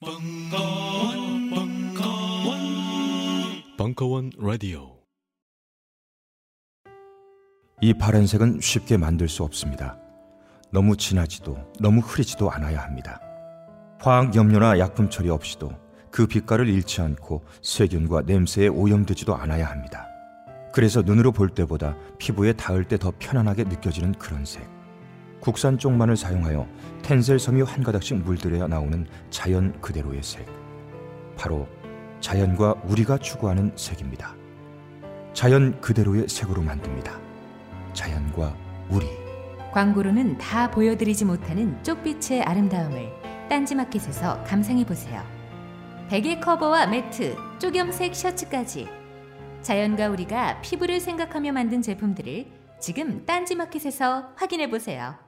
벙커원, 벙커원, 벙커원 라디오. 이 파란색은 쉽게 만들 수 없습니다. 너무 진하지도 너무 흐리지도 않아야 합니다. 화학 염료나 약품 처리 없이도 그 빛깔을 잃지 않고 세균과 냄새에 오염되지도 않아야 합니다. 그래서 눈으로 볼 때보다 피부에 닿을 때 더 편안하게 느껴지는 그런 색. 국산 쪽만을 사용하여 텐셀 섬유 한 가닥씩 물들여야 나오는 자연 그대로의 색. 바로 자연과 우리가 추구하는 색입니다. 자연 그대로의 색으로 만듭니다. 자연과 우리. 광고로는 다 보여드리지 못하는 쪽빛의 아름다움을 딴지마켓에서 감상해 보세요. 베개 커버와 매트, 쪽염색 셔츠까지 자연과 우리가 피부를 생각하며 만든 제품들을 지금 딴지마켓에서 확인해 보세요.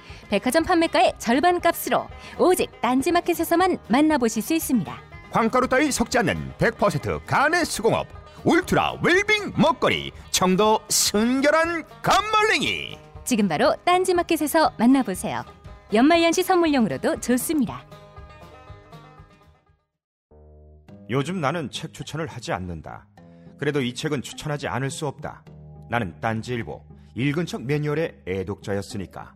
백화점 판매가의 절반 값으로 오직 딴지마켓에서만 만나보실 수 있습니다. 황가루 따위 섞지 않는 100% 간의 수공업 울트라 웰빙 먹거리 청도 순결한 감말랭이 지금 바로 딴지마켓에서 만나보세요. 연말연시 선물용으로도 좋습니다. 요즘 나는 책 추천을 하지 않는다. 그래도 이 책은 추천하지 않을 수 없다. 나는 딴지일보 읽은 척 매뉴얼의 애독자였으니까.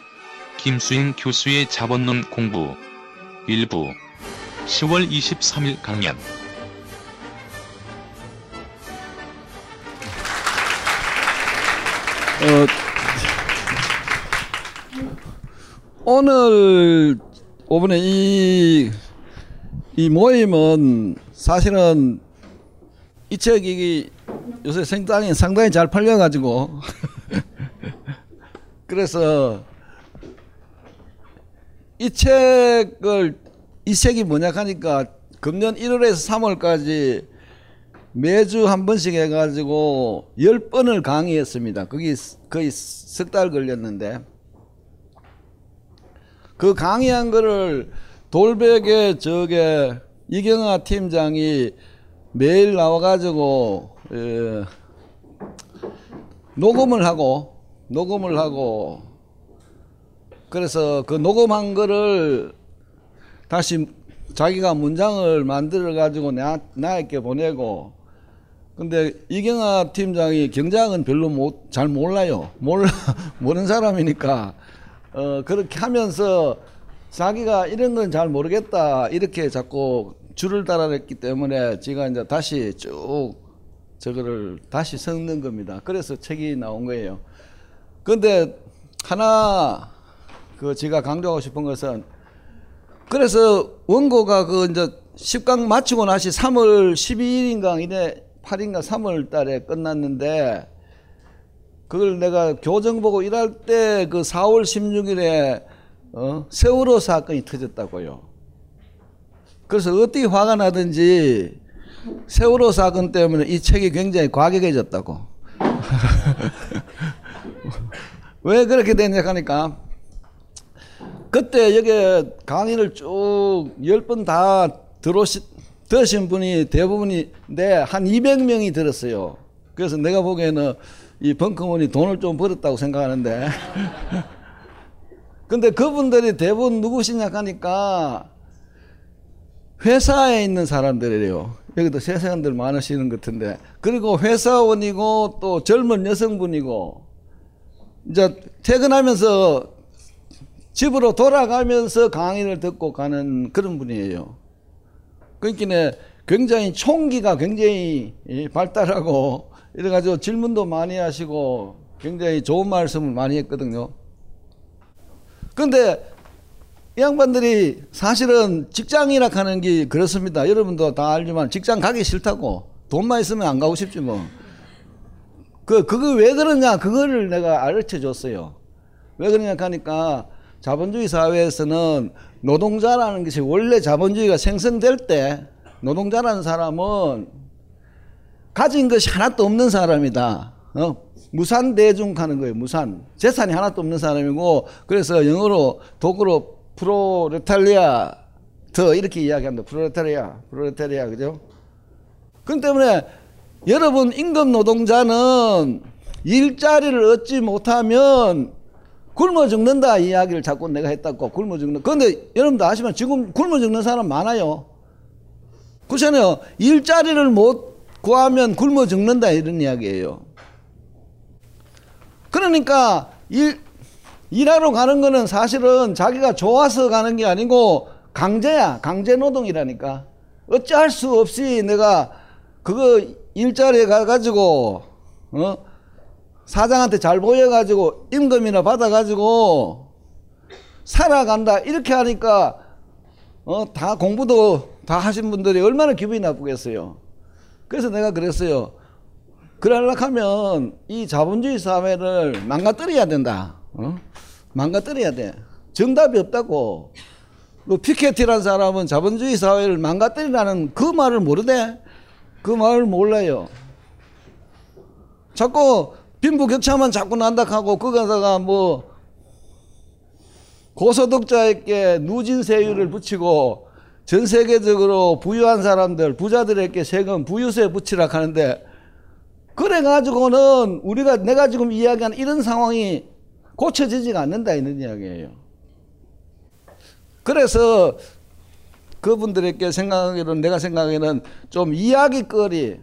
김수인 교수의 자본론 공부. 일부. 10월 23일 강연. 어, 오늘 오번에 이, 이 모임은 사실은 이 책이 요새 상당히 상당히 잘 팔려가지고. 그래서 이 책을 이 책이 뭐냐 하니까 금년 1월에서 3월까지 매주 한 번씩 해가지고 열 번을 강의했습니다. 그게 거의 석 달 걸렸는데 그 강의한 거를 돌베개 저게 이경아 팀장이 매일 나와가지고 에, 녹음을 하고 녹음을 하고 그래서 그 녹음한 거를 다시 자기가 문장을 만들어 가지고 나, 나에게 보내고 근데 이경아 팀장이 경장은 별로 못, 잘 몰라요. 몰라, 모르는 사람이니까, 어, 그렇게 하면서 자기가 이런 건 잘 모르겠다. 이렇게 자꾸 줄을 달아냈기 때문에 제가 이제 다시 쭉 저거를 다시 섞는 겁니다. 그래서 책이 나온 거예요. 근데 하나, 그 제가 강조하고 싶은 것은 그래서 원고가 그 이제 10강 마치고 나시 3월 12일인가 이래 8인가 3월 달에 끝났는데 그걸 내가 교정 보고 일할 때 그 4월 16일에 어? 세월호 사건이 터졌다고요. 그래서 어떻게 화가 나든지 세월호 사건 때문에 이 책이 굉장히 과격해졌다고. 왜 그렇게 됐냐 하니까 그때 여기 강의를 쭉 열 번 다 들어오시, 들으신 분이 대부분인데 한 200명이 들었어요. 그래서 내가 보기에는 이 벙커원이 돈을 좀 벌었다고 생각하는데. 근데 그분들이 대부분 누구시냐 하니까 회사에 있는 사람들이래요. 여기도 세상들 많으시는 것 같은데. 그리고 회사원이고 또 젊은 여성분이고 이제 퇴근하면서 집으로 돌아가면서 강의를 듣고 가는 그런 분이에요. 그러니까 굉장히 총기가 굉장히 예, 발달하고 이래가지고 질문도 많이 하시고 굉장히 좋은 말씀을 많이 했거든요. 근데 이 양반들이 사실은 직장이라 하는 게 그렇습니다. 여러분도 다 알지만 직장 가기 싫다고 돈만 있으면 안 가고 싶지 뭐. 그, 그거 왜 그러냐, 그거를 내가 가르쳐 줬어요. 왜 그러냐 하니까 자본주의 사회에서는 노동자라는 것이 원래 자본주의가 생성될 때 노동자라는 사람은 가진 것이 하나도 없는 사람이다. 어? 무산 대중 하는 거예요. 무산. 재산이 하나도 없는 사람이고 그래서 영어로 독어로 프로레탈리아 더 이렇게 이야기합니다. 프로레타리아, 프로레타리아 그죠? 그렇기 때문에 여러분 임금 노동자는 일자리를 얻지 못하면 굶어 죽는다 이야기를 자꾸 내가 했다고 굶어 죽는. 그런데 여러분도 아시면 지금 굶어 죽는 사람 많아요. 그렇잖아요. 일자리를 못 구하면 굶어 죽는다 이런 이야기예요. 그러니까 일 일하러 가는 거는 사실은 자기가 좋아서 가는 게 아니고 강제야. 강제 노동이라니까. 어찌할 수 없이 내가 그거 일자리에 가가지고, 어? 사장한테 잘 보여가지고 임금이나 받아가지고 살아간다. 이렇게 하니까, 어, 다 공부도 다 하신 분들이 얼마나 기분이 나쁘겠어요. 그래서 내가 그랬어요. 그러려고 하면 이 자본주의 사회를 망가뜨려야 된다. 어? 망가뜨려야 돼. 정답이 없다고. 그 피케티라는 사람은 자본주의 사회를 망가뜨리라는 그 말을 모르대. 그 말을 몰라요. 자꾸 빈부격차만 자꾸 난다 하고 거기다가 뭐 고소득자에게 누진세율을 붙이고 전 세계적으로 부유한 사람들 부자들에게 세금 부유세 붙이라 하는데 그래 가지고는 우리가 내가 지금 이야기한 이런 상황이 고쳐지지가 않는다 이런 이야기예요. 그래서 그분들에게 생각하기로는 내가 생각하기에는 좀 이야기거리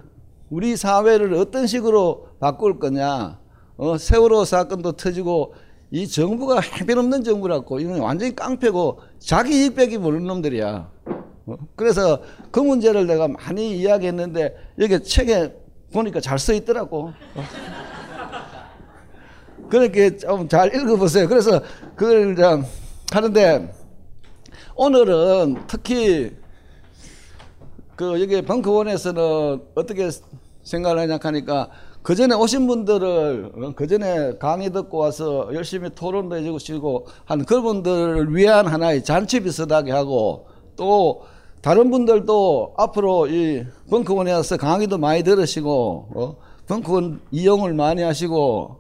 우리 사회를 어떤 식으로 바꿀 거냐 어, 세월호 사건도 터지고 이 정부가 해변없는 정부라고 이건 완전히 깡패고 자기 이익 빼기 모르는 놈들이야 어? 그래서 그 문제를 내가 많이 이야기했는데 여기 책에 보니까 잘 써 있더라고 어. 그렇게 좀 잘 읽어보세요 그래서 그걸 좀 하는데 오늘은 특히 그 여기 벙커원에서는 어떻게 생각을 하냐 하니까 그 전에 오신 분들을 그 전에 강의 듣고 와서 열심히 토론도 해주시고 한 그분들을 위한 하나의 잔치 비슷하게 하고 또 다른 분들도 앞으로 이 벙커원에 와서 강의도 많이 들으시고 어? 벙커원 이용을 많이 하시고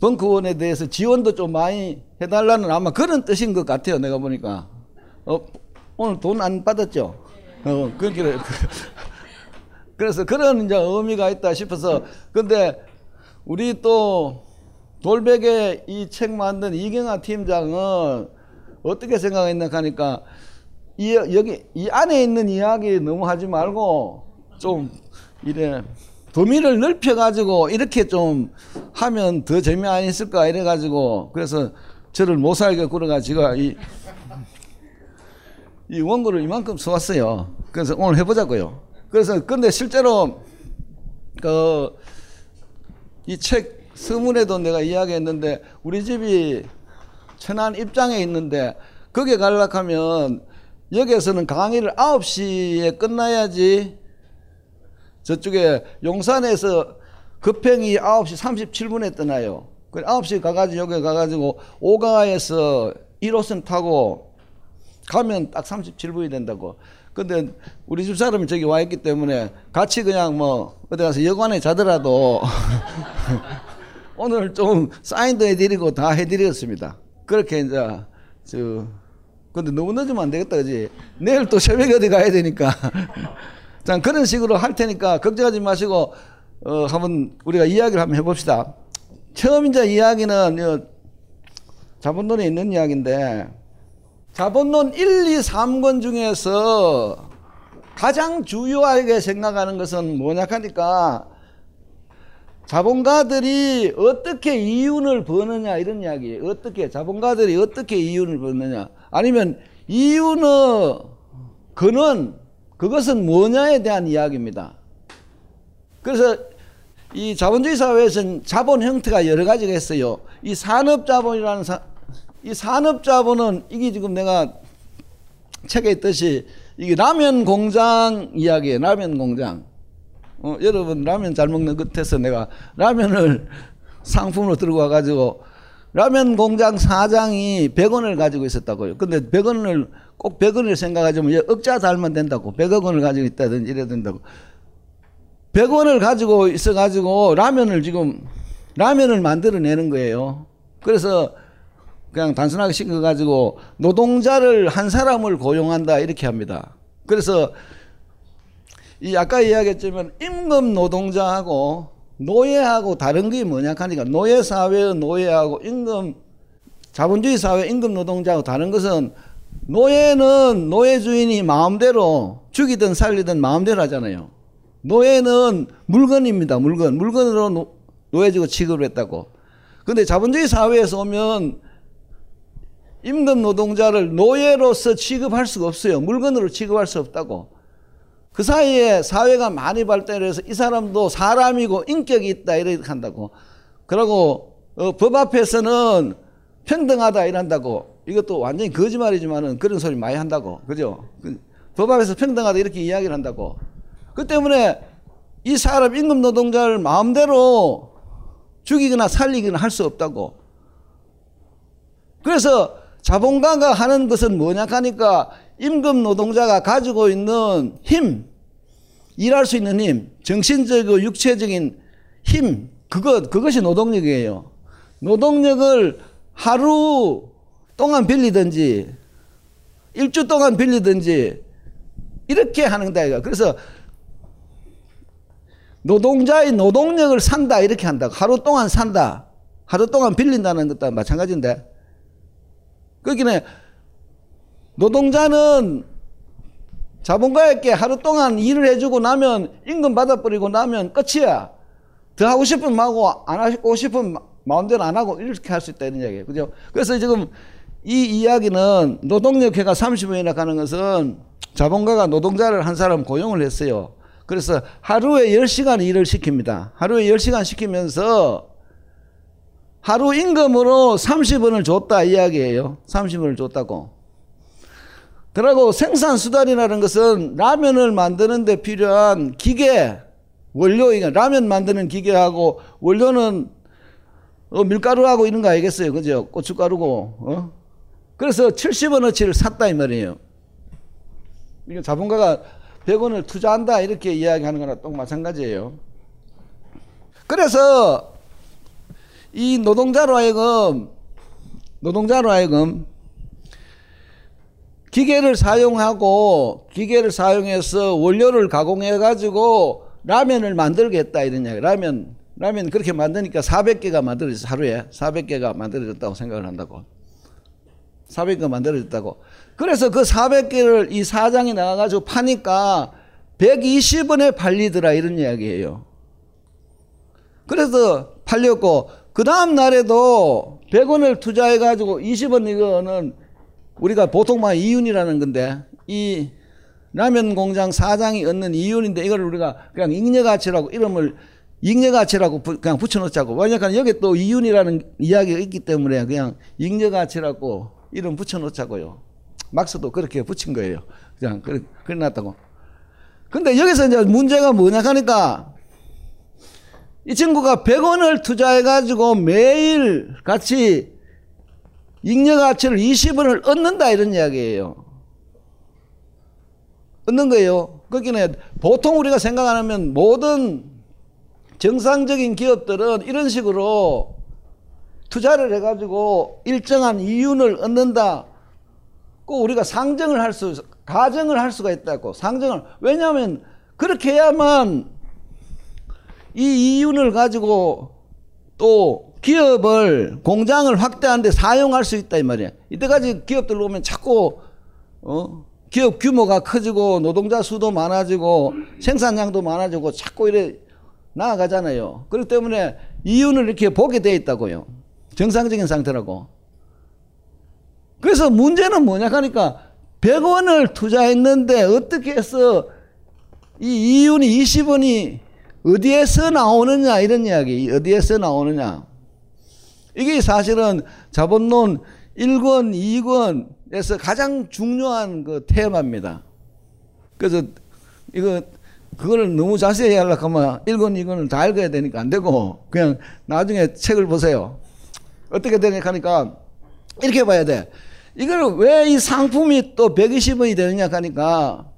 벙커원에 대해서 지원도 좀 많이 해달라는 아마 그런 뜻인 것 같아요 내가 보니까 어, 오늘 돈 안 받았죠? 어, 그렇게. 그래서 그런 이제 의미가 있다 싶어서. 근데 우리 또 돌백의 이 책 만든 이경아 팀장은 어떻게 생각했나 하니까 이, 여기, 이 안에 있는 이야기 너무 하지 말고 좀 이래 범위를 넓혀 가지고 이렇게 좀 하면 더 재미 안 있을까 이래 가지고 그래서 저를 못 살게 굴어가지고 이 이 원고를 이만큼 써왔어요. 그래서 오늘 해보자고요. 그래서 근데 실제로 그 이 책 서문에도 내가 이야기했는데 우리 집이 천안 입장에 있는데 거기에 가려고 하면 여기에서는 강의를 9시에 끝나야지 저쪽에 용산에서 급행이 9시 37분에 떠나요. 그 9시 가가지고 여기 가가지고 오가에서 1호선 타고 가면 딱 37분이 된다고. 근데 우리 집 사람이 저기 와 있기 때문에 같이 그냥 뭐 어디 가서 여관에 자더라도 오늘 좀 사인도 해드리고 다 해드렸습니다. 그렇게 이제 저 근데 너무 늦으면 안 되겠다 그지? 내일 또 새벽에 어디 가야 되니까. 자 그런 식으로 할 테니까 걱정하지 마시고 어 한번 우리가 이야기를 한번 해봅시다. 처음 이제 이야기는 요 자본론에 있는 이야기인데 자본론 1, 2, 3권 중에서 가장 주요하게 생각하는 것은 뭐냐 하니까 자본가들이 어떻게 이윤을 버느냐 이런 이야기예요. 어떻게 자본가들이 어떻게 이윤을 버느냐 아니면 이윤의 근원 그것은 뭐냐에 대한 이야기입니다. 그래서 이 자본주의 사회에서는 자본 형태가 여러 가지가 있어요. 이 산업자본이라는 사, 이 산업자본은 이게 지금 내가 책에 있듯이 이게 라면 공장 이야기예요. 라면 공장. 어, 여러분 라면 잘 먹는 끝에서 내가 라면을 상품으로 들고 와가지고 라면 공장 사장이 100원을 가지고 있었다고요. 근데 100원을 꼭 100원을 생각하지만 억자 달면 된다고. 100억 원을 가지고 있다든지 이래야 된다고. 100원을 가지고 있어가지고 라면을 지금 라면을 만들어내는 거예요. 그래서 그냥 단순하게 시켜가지고 노동자를 한 사람을 고용한다 이렇게 합니다. 그래서 이 아까 이야기했지만 임금 노동자하고 노예하고 다른 게 뭐냐 하니까 노예 사회의 노예하고 임금 자본주의 사회 임금 노동자하고 다른 것은 노예는 노예 주인이 마음대로 죽이든 살리든 마음대로 하잖아요. 노예는 물건입니다. 물건. 물건으로 노, 노예지고 취급을 했다고. 근데 자본주의 사회에서 오면 임금 노동자를 노예로서 취급할 수가 없어요. 물건으로 취급할 수 없다고. 그 사이에 사회가 많이 발달해서 이 사람도 사람이고 인격이 있다 이렇게 한다고. 그러고 어, 법 앞에서는 평등하다 이런다고. 이것도 완전히 거짓말이지만은 그런 소리 많이 한다고. 그죠? 그, 법 앞에서 평등하다 이렇게 이야기를 한다고. 그 때문에 이 사람 임금 노동자를 마음대로 죽이거나 살리거나 할 수 없다고. 그래서 자본가가 하는 것은 뭐냐 하니까 임금 노동자가 가지고 있는 힘, 일할 수 있는 힘, 정신적이고 육체적인 힘, 그것, 그것이 노동력이에요. 노동력을 하루 동안 빌리든지, 일주 동안 빌리든지, 이렇게 하는 거다. 그래서 노동자의 노동력을 산다, 이렇게 한다. 하루 동안 산다. 하루 동안 빌린다는 것도 마찬가지인데. 거기는 노동자는 자본가에게 하루 동안 일을 해주고 나면 임금 받아버리고 나면 끝이야. 더 하고 싶으면 하고 안 하고 싶으면 마음대로 안 하고 이렇게 할 수 있다 이런 이야기예요. 그죠? 그래서 지금 이 이야기는 노동력회가 30원이나 가는 것은 자본가가 노동자를 한 사람 고용을 했어요. 그래서 하루에 10시간 일을 시킵니다. 하루에 10시간 시키면서 하루 임금으로 30원을 줬다 이야기예요. 30원을 줬다고. 그리고 생산 수단이라는 것은 라면을 만드는데 필요한 기계, 원료, 라면 만드는 기계하고 원료는 어, 밀가루하고 이런 거 알겠어요. 그죠? 고춧가루고, 어? 그래서 70원어치를 샀다 이 말이에요. 이게 자본가가 100원을 투자한다 이렇게 이야기하는 거나 또 마찬가지예요. 그래서 이 노동자로 하여금 노동자로 하여금 기계를 사용하고 기계를 사용해서 원료를 가공해 가지고 라면을 만들겠다 이런 이야기. 라면 라면 그렇게 만드니까 400개가 만들어졌어 하루에 400개가 만들어졌다고 생각을 한다고. 400개 만들어졌다고. 그래서 그 400개를 이 사장이 나가 가지고 파니까 120원에 팔리더라 이런 이야기예요. 그래서 팔렸고 그 다음 날에도 100원을 투자해 가지고 20원 이거는 우리가 보통 막 이윤이라는 건데 이 라면 공장 사장이 얻는 이윤인데 이걸 우리가 그냥 잉여 가치라고 이름을 잉여 가치라고 그냥 붙여 놓자고 왜냐하면 여기 또 이윤이라는 이야기가 있기 때문에 그냥 잉여 가치라고 이름 붙여 놓자고요. 막스도 그렇게 붙인 거예요. 그냥 그래 놨다고. 근데 여기서 이제 문제가 뭐냐 하니까 이 친구가 100원을 투자해가지고 매일 같이 잉여 가치를 20원을 얻는다 이런 이야기예요. 얻는 거예요. 그러니까 보통 우리가 생각하면 모든 정상적인 기업들은 이런 식으로 투자를 해가지고 일정한 이윤을 얻는다. 꼭 우리가 상정을 할 수, 가정을 할 수가 있다고. 상정을. 왜냐하면 그렇게 해야만 이 이윤을 가지고 또 기업을 공장을 확대하는데 사용할 수 있다 이 말이야. 이때까지 기업들 보면 자꾸 어 기업 규모가 커지고 노동자 수도 많아지고 생산량도 많아지고 자꾸 이래 나아가잖아요. 그렇기 때문에 이윤을 이렇게 보게 돼 있다고요. 정상적인 상태라고. 그래서 문제는 뭐냐 하니까 100원을 투자했는데 어떻게 해서 이 이윤이 20원이 어디에서 나오느냐 이런 이야기. 어디에서 나오느냐. 이게 사실은 자본론 1권 2권에서 가장 중요한 그 테마입니다. 그래서 이거 그거를 너무 자세히 하려고 하면 1권 2권을 다 읽어야 되니까 안 되고 그냥 나중에 책을 보세요. 어떻게 되냐 하니까 이렇게 봐야 돼. 이걸 왜 이 상품이 또 120원이 되느냐 하니까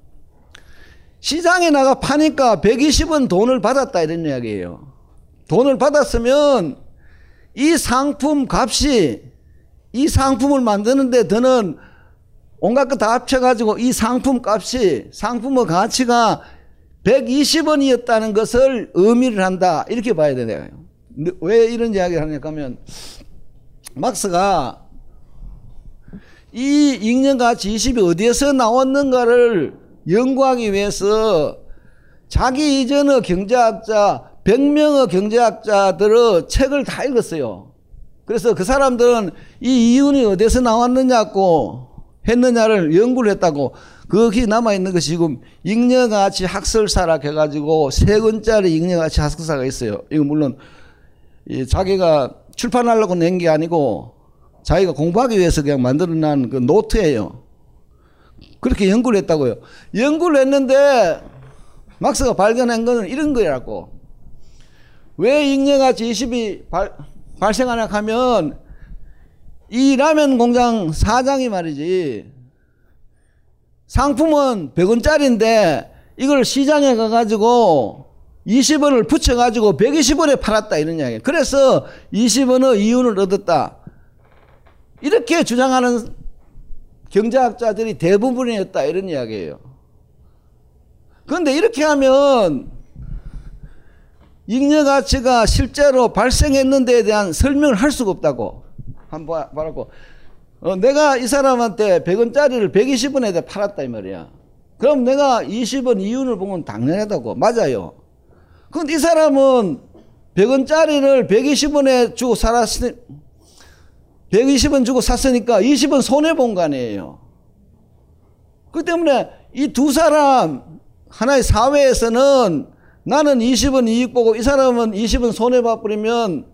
시장에 나가 파니까 120원 돈을 받았다 이런 이야기예요. 돈을 받았으면 이 상품 값이 이 상품을 만드는데 드는 온갖 것다 합쳐가지고 이 상품 값이 상품의 가치가 120원이었다는 것을 의미를 한다 이렇게 봐야 되네요. 왜 이런 이야기를 하냐 하면 막스가 이 잉여 가치 20이 어디에서 나왔는가를 연구하기 위해서 자기 이전의 경제학자 100명의 경제학자들의 책을 다 읽었어요. 그래서 그 사람들은 이 이윤이 어디서 나왔느냐고 했느냐를 연구를 했다고 거기 남아있는 것이 지금 잉여가치 학설사라 해가지고 세 권짜리 잉여가치 학설사가 있어요. 이거 물론 자기가 출판하려고 낸 게 아니고 자기가 공부하기 위해서 그냥 만들어낸 그 노트예요. 그렇게 연구를 했다고요. 연구를 했는데 막스가 발견한 거는 이런 거라고. 왜 잉여가치 20이 발, 발생하냐 하면 이 라면 공장 사장이 말이지 상품은 100원짜리인데 이걸 시장에 가가지고 20원을 붙여가지고 120원에 팔았다 이런 이야기. 그래서 20원의 이윤을 얻었다. 이렇게 주장하는 경제학자들이 대부분이었다 이런 이야기예요. 그런데 이렇게 하면 잉여 가치가 실제로 발생했는 데에 대한 설명을 할 수가 없다고 한번 말하고 어, 내가 이 사람한테 100원짜리를 120원에 팔았다 이 말이야. 그럼 내가 20원 이윤을 보면 당연하다고 맞아요. 그런데 이 사람은 100원짜리를 120원에 주고 살았으니 120원 주고 샀으니까 20원 손해본 거 아니에요. 그 때문에 이 두 사람 하나의 사회에서는 나는 20원 이익 보고 이 사람은 20원 손해봐버리면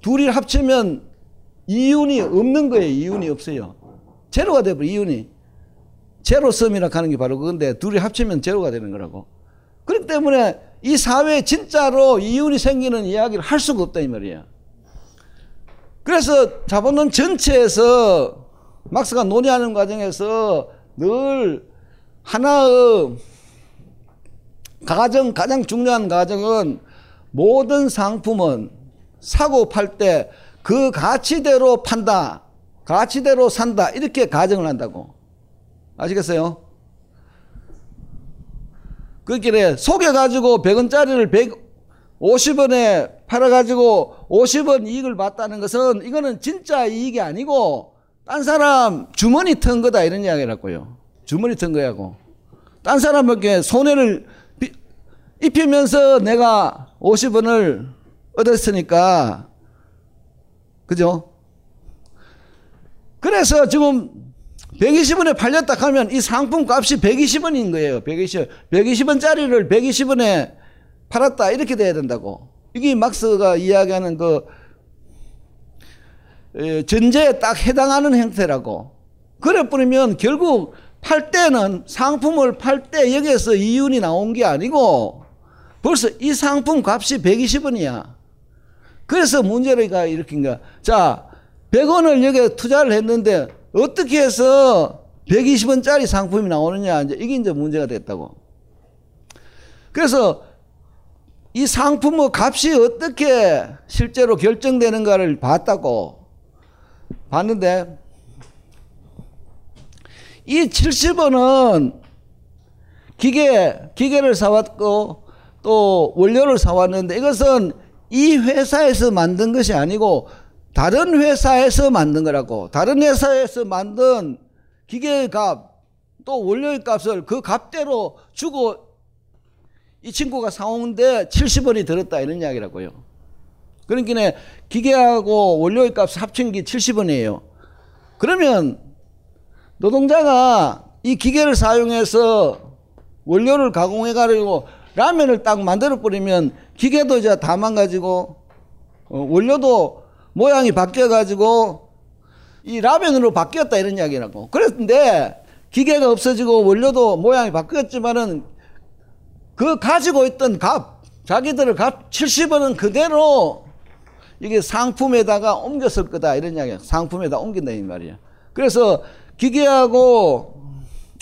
둘이 합치면 이윤이 없는 거예요. 이윤이 없어요. 제로가 돼버려 이윤이. 제로섬이라 하는 게 바로 그건데 둘이 합치면 제로가 되는 거라고. 그렇기 때문에 이 사회에 진짜로 이윤이 생기는 이야기를 할 수가 없다 이 말이야. 그래서 자본론 전체에서 막스가 논의하는 과정에서 늘 하나의 가정 가장 중요한 가정은 모든 상품은 사고 팔 때 그 가치대로 판다. 가치대로 산다. 이렇게 가정을 한다고. 아시겠어요? 그렇게 속여가지고 100원짜리를 150원에 팔아가지고 50원 이익을 봤다는 것은 이거는 진짜 이익이 아니고 딴 사람 주머니 튼 거다 이런 이야기라고요. 주머니 튼 거야고. 딴 사람에게 손해를 입히면서 내가 50원을 얻었으니까 그죠? 그래서 지금 120원에 팔렸다 하면 이 상품 값이 120원인 거예요. 120원. 120원짜리를 120원에 팔았다. 이렇게 돼야 된다고. 이게 막스가 이야기하는 그 전제에 딱 해당하는 형태라고. 그래 버리면 결국 팔 때는 상품을 팔 때 여기에서 이윤이 나온 게 아니고 벌써 이 상품 값이 120원이야. 그래서 문제가 일으킨 거야. 자, 100원을 여기에 투자를 했는데 어떻게 해서 120원짜리 상품이 나오느냐 이게 이제 문제가 됐다고. 그래서 이 상품의 값이 어떻게 실제로 결정되는가를 봤다고 봤는데 이 70원은 기계 기계를 사왔고 또 원료를 사왔는데 이것은 이 회사에서 만든 것이 아니고 다른 회사에서 만든 거라고. 다른 회사에서 만든 기계의 값 또 원료의 값을 그 값대로 주고 이 친구가 사오는데 70원이 들었다 이런 이야기라고요. 그러니까 기계하고 원료의 값 합친 게 70원이에요. 그러면 노동자가 이 기계를 사용해서 원료를 가공해 가지고 라면을 딱 만들어 버리면 기계도 이제 다 망가지고 어, 원료도 모양이 바뀌어 가지고 이 라면으로 바뀌었다 이런 이야기라고. 그랬는데 기계가 없어지고 원료도 모양이 바뀌었지만은 그 가지고 있던 값, 자기들의 값 70원은 그대로 이게 상품에다가 옮겼을 거다 이런 이야기야. 상품에다 옮긴다 이 말이야. 그래서 기계하고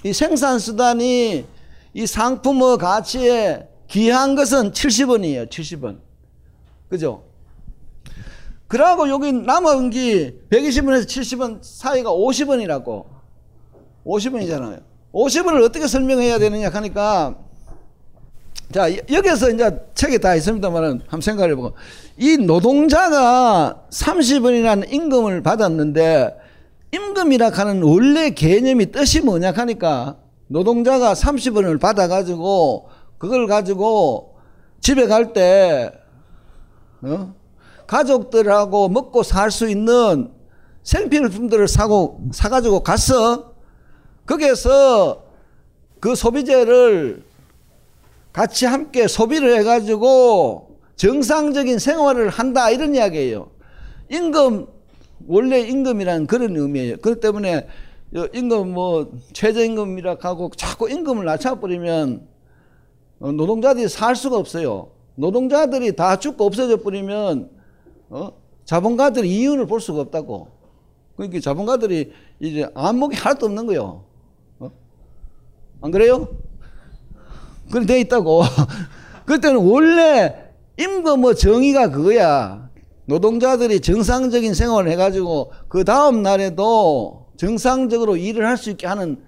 이 생산 수단이 이 상품의 가치에 기한 것은 70원이에요. 70원. 그죠? 그러고 여기 남은 게 120원에서 70원 사이가 50원이라고. 50원이잖아요. 50원을 어떻게 설명해야 되느냐 하니까 자, 여기서 이제 책에 다 있습니다만은 한번 생각해 보고 이 노동자가 30원이라는 임금을 받았는데 임금이라 하는 원래 개념이 뜻이 뭐냐 하니까 노동자가 30원을 받아 가지고 그걸 가지고 집에 갈때 어? 가족들하고 먹고 살 수 있는 생필품들을 사고 사가지고 갔어. 거기에서 그 소비재를 같이 함께 소비를 해가지고 정상적인 생활을 한다 이런 이야기예요. 임금 원래 임금이라는 그런 의미예요. 그렇기 때문에 임금 뭐 최저임금이라 하고 자꾸 임금을 낮춰버리면 어, 노동자들이 살 수가 없어요. 노동자들이 다 죽고 없어져 버리면 어? 자본가들이 이윤을 볼 수가 없다고. 그러니까 자본가들이 이제 안목이 하나도 없는 거요. 어? 안 그래요? 그래 돼 있다고. 그때는 원래 임금의 정의가 그거야. 노동자들이 정상적인 생활을 해가지고 그 다음 날에도 정상적으로 일을 할 수 있게 하는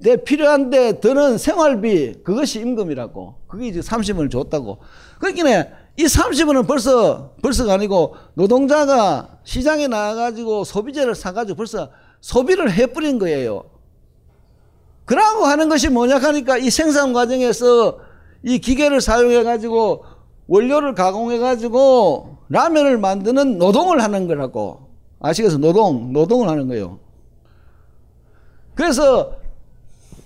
내 필요한데 드는 생활비 그것이 임금이라고. 그게 이제 30원을 줬다고. 그러니까 이 30원은 벌써 벌써가 아니고 노동자가 시장에 나가가지고 소비재를 사가지고 벌써 소비를 해버린 거예요. 그러고 하는 것이 뭐냐 하니까 이 생산 과정에서 이 기계를 사용해 가지고 원료를 가공해 가지고 라면을 만드는 노동을 하는 거라고 아시겠어요? 노동, 노동을 하는 거예요. 그래서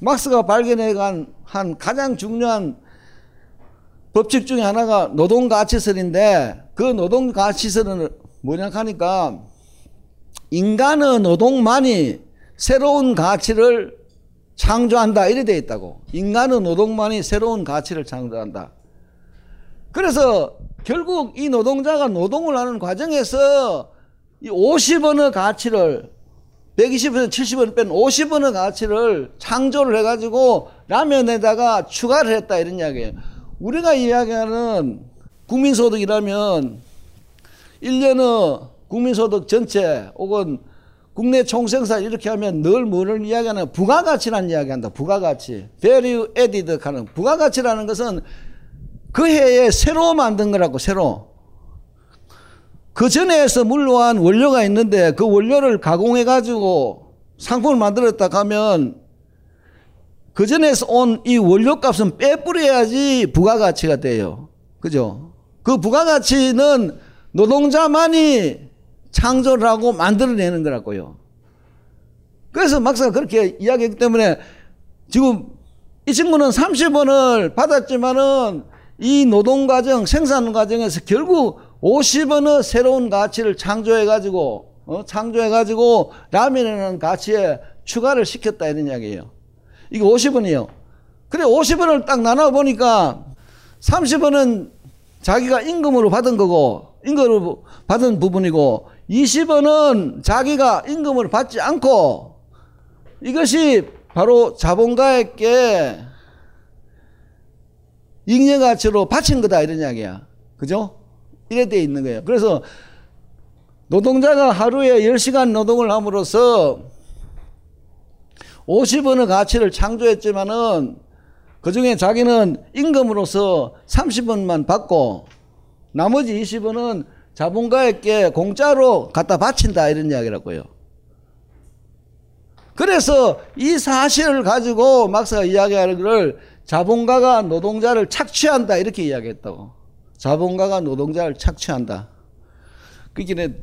막스가 발견해 간한 가장 중요한 법칙 중에 하나가 노동 가치설인데 그 노동 가치설은 뭐냐 하니까 인간의 노동만이 새로운 가치를 창조한다 이래 돼 있다고 인간의 노동만이 새로운 가치를 창조한다 그래서 결국 이 노동자가 노동을 하는 과정에서 이 50원의 가치를 120원, 70원 뺀 50원의 가치를 창조를 해가지고 라면에다가 추가를 했다 이런 이야기예요. 우리가 이야기하는 국민소득이라면 1년의 국민소득 전체 혹은 국내 총생산 이렇게 하면 늘 뭐를 이야기하는 부가가치라는 이야기한다. 부가가치. value added 하는 부가가치라는 것은 그 해에 새로 만든 거라고 새로. 그 전에서 물러한 원료가 있는데 그 원료를 가공해 가지고 상품을 만들었다 하면 그 전에서 온 이 원료 값은 빼뿌려야지 부가가치가 돼요. 그죠? 그 부가가치는 노동자만이 창조를 하고 만들어내는 거라고요. 그래서 막사가 그렇게 이야기했기 때문에 지금 이 친구는 30원을 받았지만은 이 노동 과정, 생산 과정에서 결국 50원의 새로운 가치를 창조해 가지고 어? 창조해 가지고 라면이라는 가치에 추가를 시켰다 이런 이야기예요. 이게 50원이에요. 그래 50원을 딱 나눠 보니까 30원은 자기가 임금으로 받은 거고 임금으로 받은 부분이고 20원은 자기가 임금을 받지 않고 이것이 바로 자본가에게 잉여 가치로 바친 거다 이런 이야기야. 그죠? 이래 돼 있는 거예요. 그래서 노동자가 하루에 10시간 노동을 함으로써 50원의 가치를 창조했지만은 그 중에 자기는 임금으로서 30원만 받고 나머지 20원은 자본가에게 공짜로 갖다 바친다 이런 이야기라고요. 그래서 이 사실을 가지고 막사가 이야기하는 것을 자본가가 노동자를 착취한다 이렇게 이야기했다고. 자본가가 노동자를 착취한다. 그게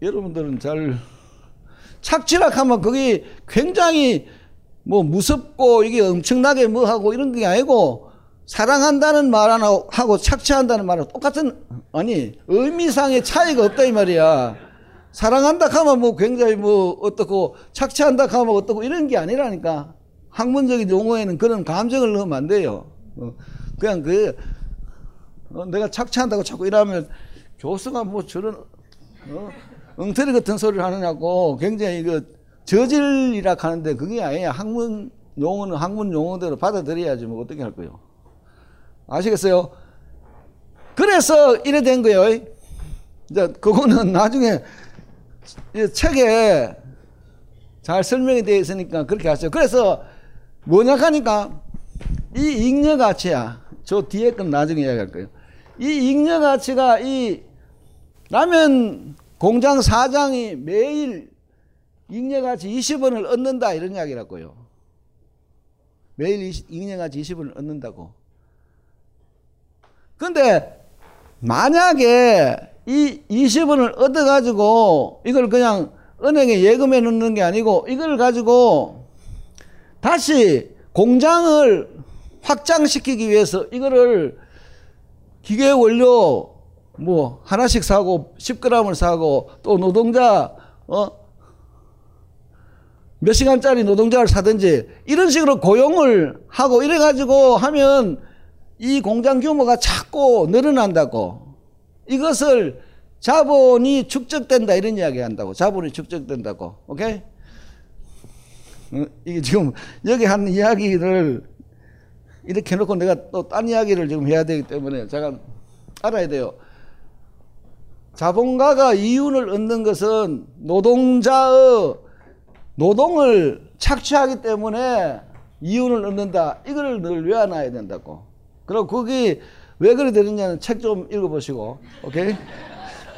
여러분들은 잘 착취라 하면 그게 굉장히 뭐 무섭고 이게 엄청나게 뭐 하고 이런 게 아니고 사랑한다는 말 하나 하고 착취한다는 말은 똑같은 아니 의미상의 차이가 없다 이 말이야. 사랑한다 하면 뭐 굉장히 뭐 어떻고 착취한다 하면 어떻고 이런 게 아니라니까. 학문적인 용어에는 그런 감정을 넣으면 안 돼요. 어, 그냥 그 어, 내가 착취한다고 자꾸 이러면 교수가 뭐 저런 어, 엉터리 같은 소리를 하느냐고 굉장히 그 저질이라 하는데 그게 아니야. 학문 용어는 학문 용어대로 받아들여야지 뭐 어떻게 할 거요. 아시겠어요? 그래서 이래 된 거예요. 이제 그거는 나중에 책에 잘 설명이 되어 있으니까 그렇게 하세요. 그래서 뭐냐 하니까 이 잉여 가치야. 저 뒤에 건 나중에 이야기할 거예요. 이 잉여 가치가 이 라면 공장 사장이 매일 잉여 가치 20원을 얻는다 이런 이야기라고요. 매일 잉여 가치 20원을 얻는다고. 근데 만약에 이 20원을 얻어가지고 이걸 그냥 은행에 예금해 놓는 게 아니고 이걸 가지고 다시 공장을 확장시키기 위해서 이거를 기계 원료 뭐 하나씩 사고 10g을 사고 또 노동자 어? 몇 시간짜리 노동자를 사든지 이런 식으로 고용을 하고 이래 가지고 하면 이 공장 규모가 자꾸 늘어난다고 이것을 자본이 축적된다 이런 이야기 한다고 자본이 축적된다고 오케이 어, 이게 지금 여기 한 이야기를 이렇게 해놓고 내가 또 딴 이야기를 지금 해야 되기 때문에 제가 알아야 돼요. 자본가가 이윤을 얻는 것은 노동자의 노동을 착취하기 때문에 이윤을 얻는다. 이걸 늘 외워놔야 된다고. 그리고 거기 왜 그래 되느냐는 책 좀 읽어보시고, 오케이?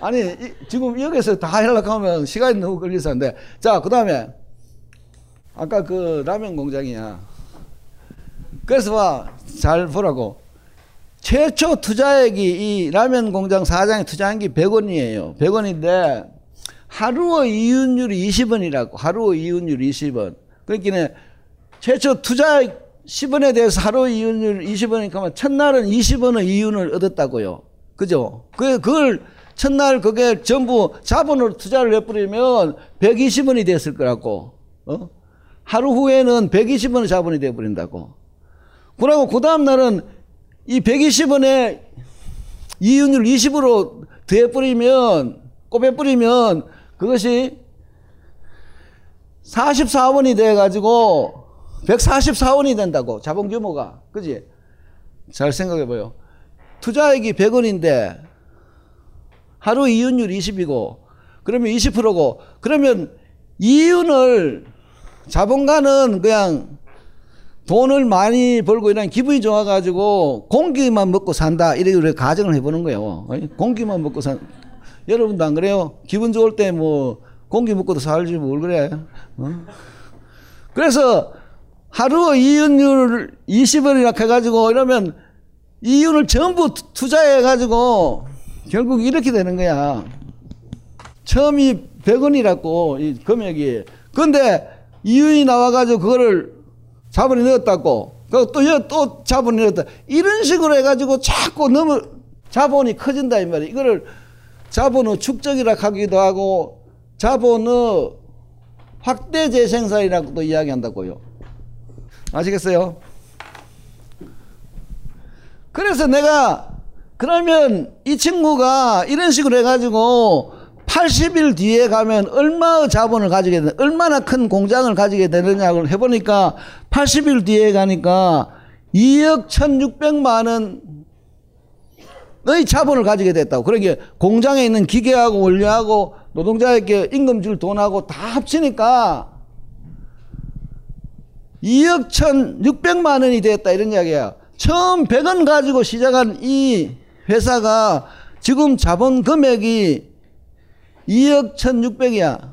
아니, 이, 지금 여기서 다 하려고 하면 시간이 너무 돼. 자, 그 다음에, 아까 그 라면 공장이야. 그래서 봐, 잘 보라고. 최초 투자액이 이 라면 공장 사장이 투자한 게 100원이에요. 100원인데 하루의 이윤율이 20원이라고. 하루의 이윤율 20원. 그러니까 최초 투자액 10원에 대해서 하루 이윤율 20원이니까 첫날은 20원의 이윤을 얻었다고요. 그죠? 그, 그걸 첫날 그게 전부 자본으로 투자를 해버리면 120원이 됐을 거라고. 어? 하루 후에는 120원의 자본이 돼버린다고. 그러고 그 다음날은 이 120원에 이윤율 20으로 더해버리면, 꼽아버리면 그것이 44원이 돼가지고 144원이 된다고, 자본 규모가. 그지? 잘 생각해 봐요. 투자액이 100원인데 하루 이윤율 20이고, 그러면 20%고, 그러면 이윤을 자본가는 그냥 돈을 많이 벌고 이런 기분이 좋아가지고 공기만 먹고 산다 이렇게 가정을 해보는 거예요. 공기만 먹고 산. 여러분도 안 그래요? 기분 좋을 때 뭐 공기 먹고도 살지 뭘 그래? 어? 그래서 하루 이윤율 20원이나 해가지고 이러면 이윤을 전부 투자해가지고 결국 이렇게 되는 거야. 처음이 100원이라고 이 금액이. 근데 이윤이 나와가지고 그거를 자본이 넣었다고. 또, 또 자본이 넣었다. 이런 식으로 해가지고 자꾸 너무 자본이 커진다, 이 말이야. 이거를 자본의 축적이라 하기도 하고, 자본의 확대 재생산이라고도 이야기한다고요. 아시겠어요? 그래서 내가, 그러면 이 친구가 이런 식으로 해가지고 80일 뒤에 가면 얼마의 자본을 가지게 되는, 얼마나 큰 공장을 가지게 되느냐를 해보니까 80일 뒤에 가니까 2억 1,600만 원의 자본을 가지게 됐다고. 그러니까 공장에 있는 기계하고 원료하고 노동자에게 임금 줄 돈하고 다 합치니까 2억 1,600만 원이 됐다 이런 이야기야. 처음 100원 가지고 시작한 이 회사가 지금 자본 금액이 2억 1,600이야.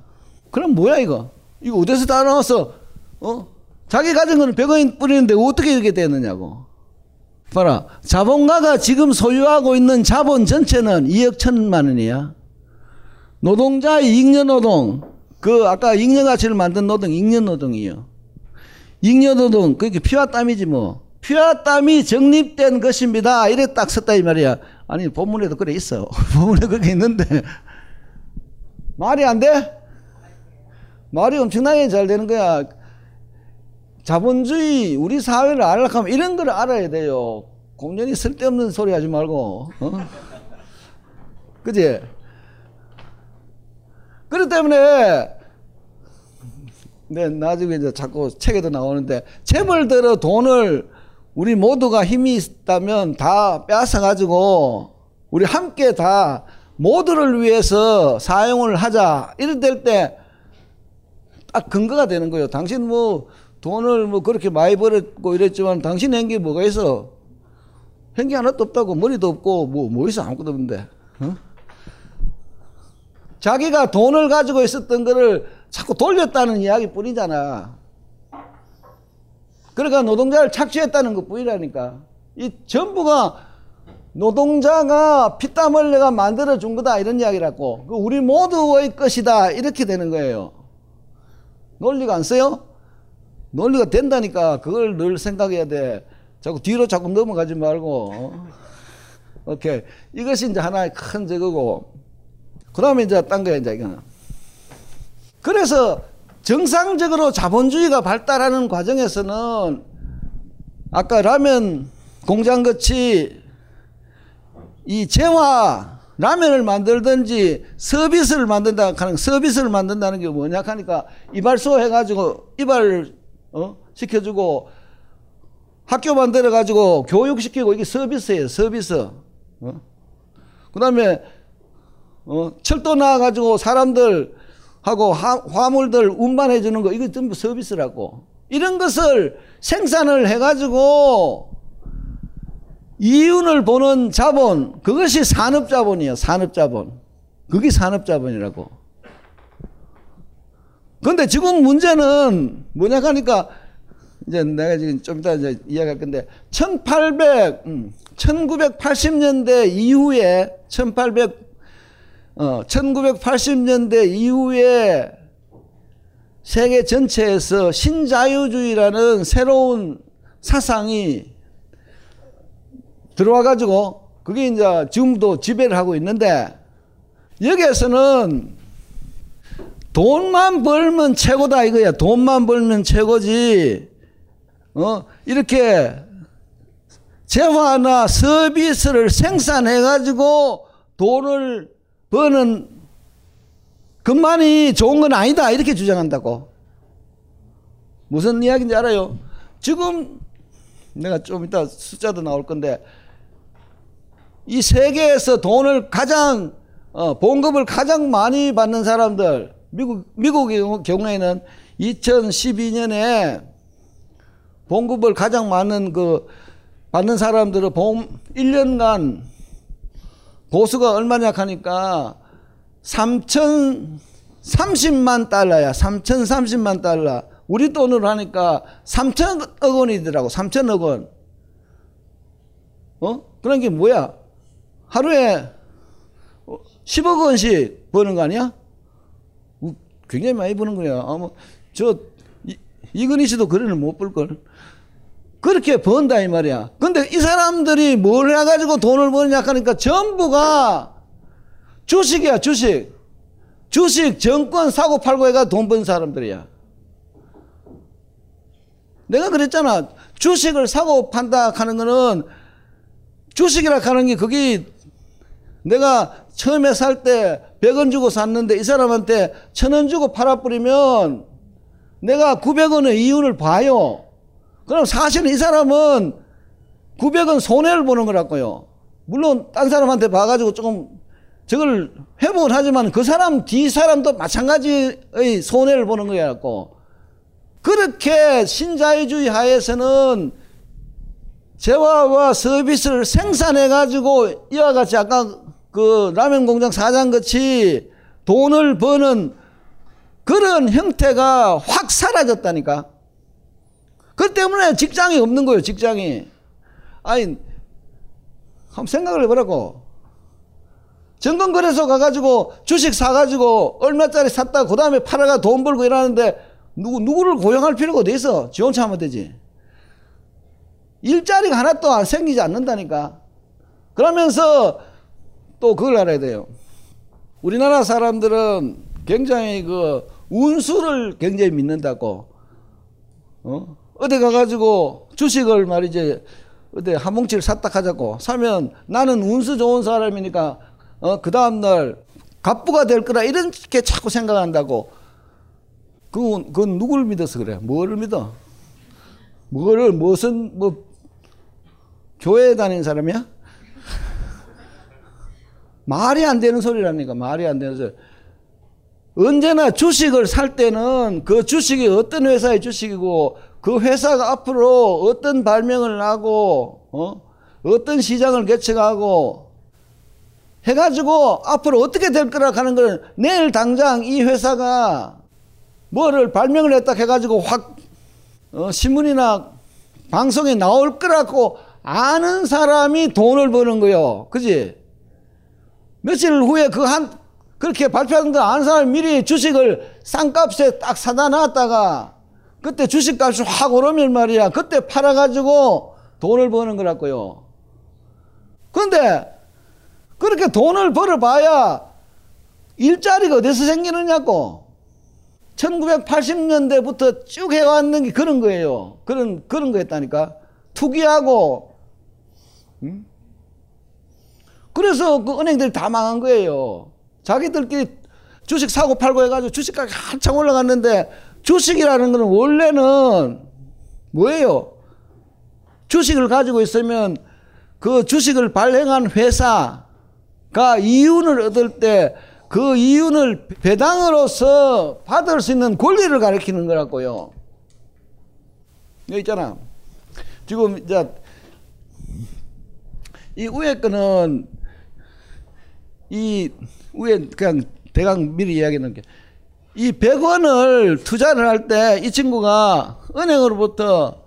그럼 뭐야 이거? 이거 어디서 다 나왔어? 어? 자기 가진 거는 100원 뿌리는데 어떻게 이렇게 되느냐고. 봐라. 자본가가 지금 소유하고 있는 자본 전체는 2억 1천만 원이야. 노동자의 잉여 노동, 그 아까 잉여 가치를 만든 노동, 잉여 노동이요. 잉여 노동, 그게 피와 땀이지 뭐. 피와 땀이 정립된 것입니다. 이래 딱 썼다 이 말이야. 아니 본문에도 그래 있어. 본문에 그렇게 있는데 말이 안 돼? 말이 엄청나게 잘 되는 거야. 자본주의 우리 사회를 알아가면 이런 걸 알아야 돼요. 공연히 쓸데없는 소리 하지 말고. 어? 그지? 그렇기 때문에 네, 나중에 이제 자꾸 책에도 나오는데 재벌들의 돈을 우리 모두가 힘이 있다면 다 빼앗아 가지고 우리 함께 다 모두를 위해서 사용을 하자 이럴 때딱 근거가 되는 거예요. 당신 뭐 돈을 뭐 그렇게 많이 벌었고 이랬지만 당신 행기 뭐가 있어? 행기 하나도 없다고 머리도 없고 뭐, 뭐 있어 아무것도 없는데. 어? 자기가 돈을 가지고 있었던 거를 자꾸 돌렸다는 이야기 뿐이잖아. 그러니까 노동자를 착취했다는 것 뿐이라니까. 이 전부가 노동자가 피땀 흘려가 만들어 준 거다 이런 이야기라고. 그 우리 모두의 것이다 이렇게 되는 거예요. 논리가 안 써요? 논리가 된다니까 그걸 늘 생각해야 돼. 자꾸 뒤로 자꾸 넘어가지 말고. 오케이. 이것이 이제 하나의 큰 저거고. 그 다음에 이제 딴 거야, 이제 이거는. 그래서 정상적으로 자본주의가 발달하는 과정에서는 아까 라면 공장 같이 이 재화 라면을 만들든지 서비스를 만든다 하는 서비스를 만든다는 게 뭐냐 하니까 이발소 해가지고 이발 어? 시켜주고 학교 만들어 가지고 교육시키고 이게 서비스예요 서비스 어? 그 다음에 어? 철도 나와 가지고 사람들 하고 화, 물들 운반해 주는 거 이거 전부 서비스라고 이런 것을 생산을 해 가지고 이윤을 보는 자본, 그것이 산업자본이에요. 산업자본. 그게 산업자본이라고. 근데 지금 문제는 뭐냐 하니까 이제 내가 지금 좀 이따 이제 이야기할 건데 1800, 음, 1980년대 이후에 1800, 어, 1980년대 이후에 세계 전체에서 신자유주의라는 새로운 사상이 들어와 가지고 그게 이제 지금도 지배를 하고 있는데 여기에서는 돈만 벌면 최고다 이거야. 돈만 벌면 최고지. 어 이렇게 재화나 서비스를 생산해 가지고 돈을 버는 것만이 좋은 건 아니다 이렇게 주장한다고. 무슨 이야기인지 알아요? 지금 내가 좀 이따 숫자도 나올 건데 이 세계에서 돈을 가장 어, 봉급을 가장 많이 받는 사람들 미국 미국의 경우에는 2012년에 봉급을 가장 많은 그 받는 사람들은 봉 1년간 보수가 얼마냐 하니까 3천 30만 달러야. 3,030만 달러. 우리 돈으로 하니까 3천억 원이더라고. 3천억 원. 어? 그런 게 뭐야? 하루에 10억 원씩 버는 거 아니야? 굉장히 많이 버는 거야. 아마 저 이, 이근희 씨도 그래는 못 벌걸. 그렇게 번다 이 말이야. 근데 이 사람들이 뭘 해가지고 돈을 버느냐 하니까 전부가 주식이야 주식. 주식 정권 사고 팔고 해가 돈 번 사람들이야. 내가 그랬잖아. 주식을 사고 판다 하는 거는 주식이라 하는 게 그게 내가 처음에 살 때 100원 주고 샀는데 이 사람한테 1000원 주고 팔아버리면 내가 900원의 이윤을 봐요. 그럼 사실은 이 사람은 900원 손해를 보는 거라고요. 물론 딴 사람한테 봐가지고 조금 저걸 회복을 하지만 그 사람 뒤 사람도 마찬가지의 손해를 보는 거였고 그렇게 신자유주의 하에서는 재화와 서비스를 생산해 가지고 이와 같이 아까 그 라면 공장 사장 같이 돈을 버는 그런 형태가 확 사라졌다니까. 그 때문에 직장이 없는 거예요, 직장이. 아니, 한번 생각을 해보라고. 정건거래소 가가지고 주식 사가지고 얼마짜리 샀다 그 다음에 팔아가 돈 벌고 이러는데 누구, 누구를 고용할 필요가 어디 있어? 지원차 하면 되지. 일자리가 하나도 안 생기지 않는다니까. 그러면서 또 그걸 알아야 돼요. 우리나라 사람들은 굉장히 그 운수를 굉장히 믿는다고. 어? 어디 가가지고 주식을 말이지 어디 한 뭉치를 샀다 하자고 사면 나는 운수 좋은 사람이니까 어, 그 다음날 갑부가 될 거라 이렇게 자꾸 생각한다고. 그건, 그건 누굴 믿어서 그래? 뭐를 믿어? 뭐를 무슨 뭐 교회에 다니는 사람이야? 말이 안 되는 소리랍니까 말이 안 되는 소리. 언제나 주식을 살 때는 그 주식이 어떤 회사의 주식이고 그 회사가 앞으로 어떤 발명을 하고 어? 어떤 시장을 개척하고 해가지고 앞으로 어떻게 될 거라 하는 걸 내일 당장 이 회사가 뭐를 발명을 했다 해가지고 확 어, 신문이나 방송에 나올 거라고 아는 사람이 돈을 버는 거요. 그지? 며칠 후에 그 한, 그렇게 발표하는 거 아는 사람이 미리 주식을 싼 값에 딱 사다 놨다가 그때 주식값이 확 오르면 말이야. 그때 팔아가지고 돈을 버는 거라고요. 그런데 그렇게 돈을 벌어봐야 일자리가 어디서 생기느냐고. 1980년대부터 쭉 해왔는 게 그런 거예요. 그런, 그런 거였다니까. 투기하고, 응? 그래서 그 은행들이 다 망한 거예요. 자기들끼리 주식 사고 팔고 해가지고 주식가격이 한창 올라갔는데 주식이라는 거는 원래는 뭐예요? 주식을 가지고 있으면 그 주식을 발행한 회사가 이윤을 얻을 때 그 이윤을 배당으로서 받을 수 있는 권리를 가리키는 거라고요. 여기 있잖아. 지금 이제 이 위에 거는 이 위에 그냥 대강 미리 이야기하는 게 이 100원을 투자를 할 때 이 친구가 은행으로부터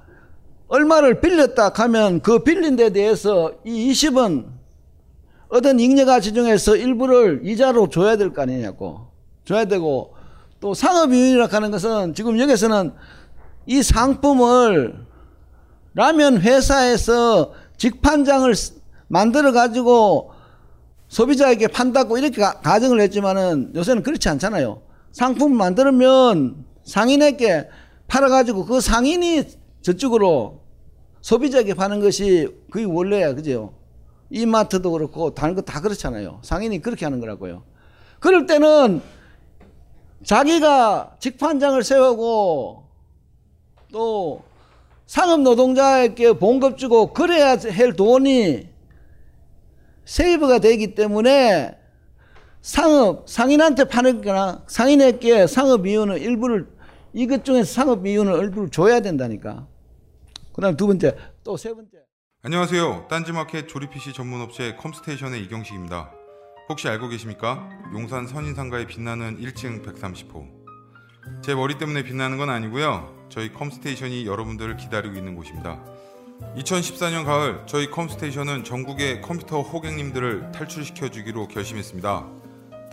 얼마를 빌렸다 하면 그 빌린 데 대해서 이 20원 얻은 잉여 가치 중에서 일부를 이자로 줘야 될 거 아니냐고 줘야 되고 또 상업이윤이라 하는 것은 지금 여기서는 이 상품을 라면 회사에서 직판장을 만들어 가지고 소비자에게 판다고 이렇게 가, 정을 했지만은 요새는 그렇지 않잖아요. 상품을 만들면 상인에게 팔아가지고 그 상인이 저쪽으로 소비자에게 파는 것이 그게 원래야, 그죠? 이마트도 그렇고 다른 거 다 그렇잖아요. 상인이 그렇게 하는 거라고요. 그럴 때는 자기가 직판장을 세우고 또 상업 노동자에게 봉급 주고 그래야 할 돈이 세이브가 되기 때문에 상업 상인한테 파는 거나 상인에게 상업 이윤을 일부를 이것 중에서 상업 이윤을 일부를 줘야 된다니까. 그 다음 두 번째 또 세 번째. 안녕하세요. 딴지마켓 조립 PC 전문 업체 컴스테이션의 이경식입니다. 혹시 알고 계십니까? 용산 선인상가에 빛나는 1층 130호. 제 머리 때문에 빛나는 건 아니고요. 저희 컴스테이션이 여러분들을 기다리고 있는 곳입니다. 2014년 가을 저희 컴스테이션은 전국의 컴퓨터 호갱님들을 탈출시켜 주기로 결심했습니다.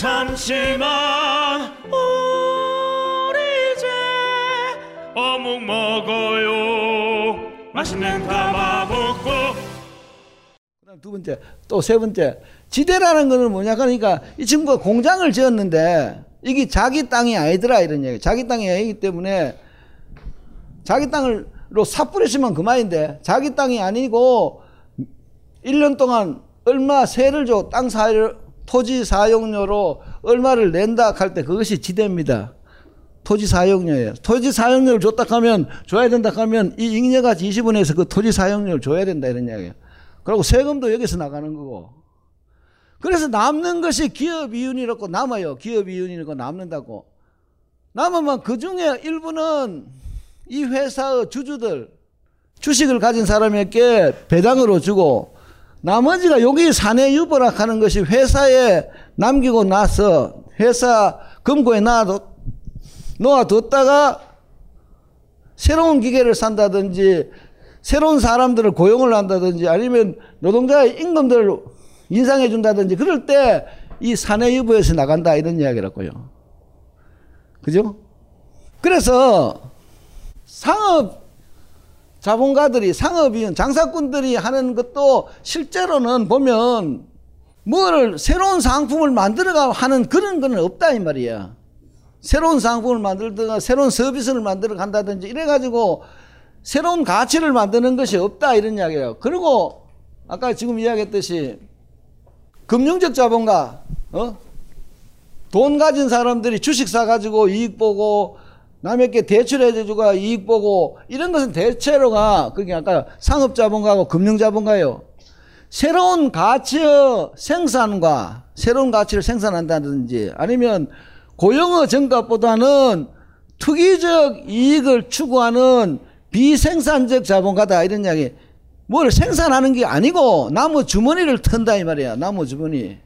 잠시만. 우리 이제 어묵 먹어요. 맛있는 가마볶고. 두 번째 또 세 번째. 지대라는 거는 뭐냐? 그러니까 이 친구가 공장을 지었는데 이게 자기 땅이 아니더라 이런 얘기. 자기 땅이 아니기 때문에 자기 땅으로 삽뿌리시면 그만인데 자기 땅이 아니고 1년 동안 얼마 세를 줘? 땅 사를 토지 사용료로 얼마를 낸다 할 때 그것이 지대입니다. 토지 사용료예요. 토지 사용료를 줬다 하면 줘야 된다 하면 이 잉여가 20원에서 그 토지 사용료를 줘야 된다 이런 이야기예요. 그리고 세금도 여기서 나가는 거고. 그래서 남는 것이 기업 이윤이라고 남아요. 기업 이윤이라고 남는다고. 남으면 그 중에 일부는 이 회사의 주주들, 주식을 가진 사람에게 배당으로 주고 나머지가 여기 사내 유보라 하는 것이 회사에 남기고 나서 회사 금고에 놓아뒀다가 새로운 기계를 산다든지 새로운 사람들을 고용을 한다든지 아니면 노동자의 임금들을 인상해 준다든지 그럴 때 이 사내 유보에서 나간다 이런 이야기라고요. 그죠? 그래서 상업 자본가들이 상업이은 장사꾼들이 하는 것도 실제로는 보면 뭐를 새로운 상품을 만들어가 하는 그런 건 없다 이 말이야. 새로운 상품을 만들다가 새로운 서비스를 만들어 간다든지 이래 가지고 새로운 가치를 만드는 것이 없다 이런 이야기예요. 그리고 아까 지금 이야기했듯이 금융적 자본가, 어? 돈 가진 사람들이 주식 사 가지고 이익 보고 남에게 대출해주고 이익 보고 이런 것은 대체로가 그게 아까 상업자본가하고 금융자본가예요. 새로운 가치의 생산과 새로운 가치를 생산한다든지 아니면 고용의 증가보다는 투기적 이익을 추구하는 비생산적 자본가다 이런 이야기. 뭘 생산하는 게 아니고 나무 주머니를 턴다 이 말이야. 나무 주머니.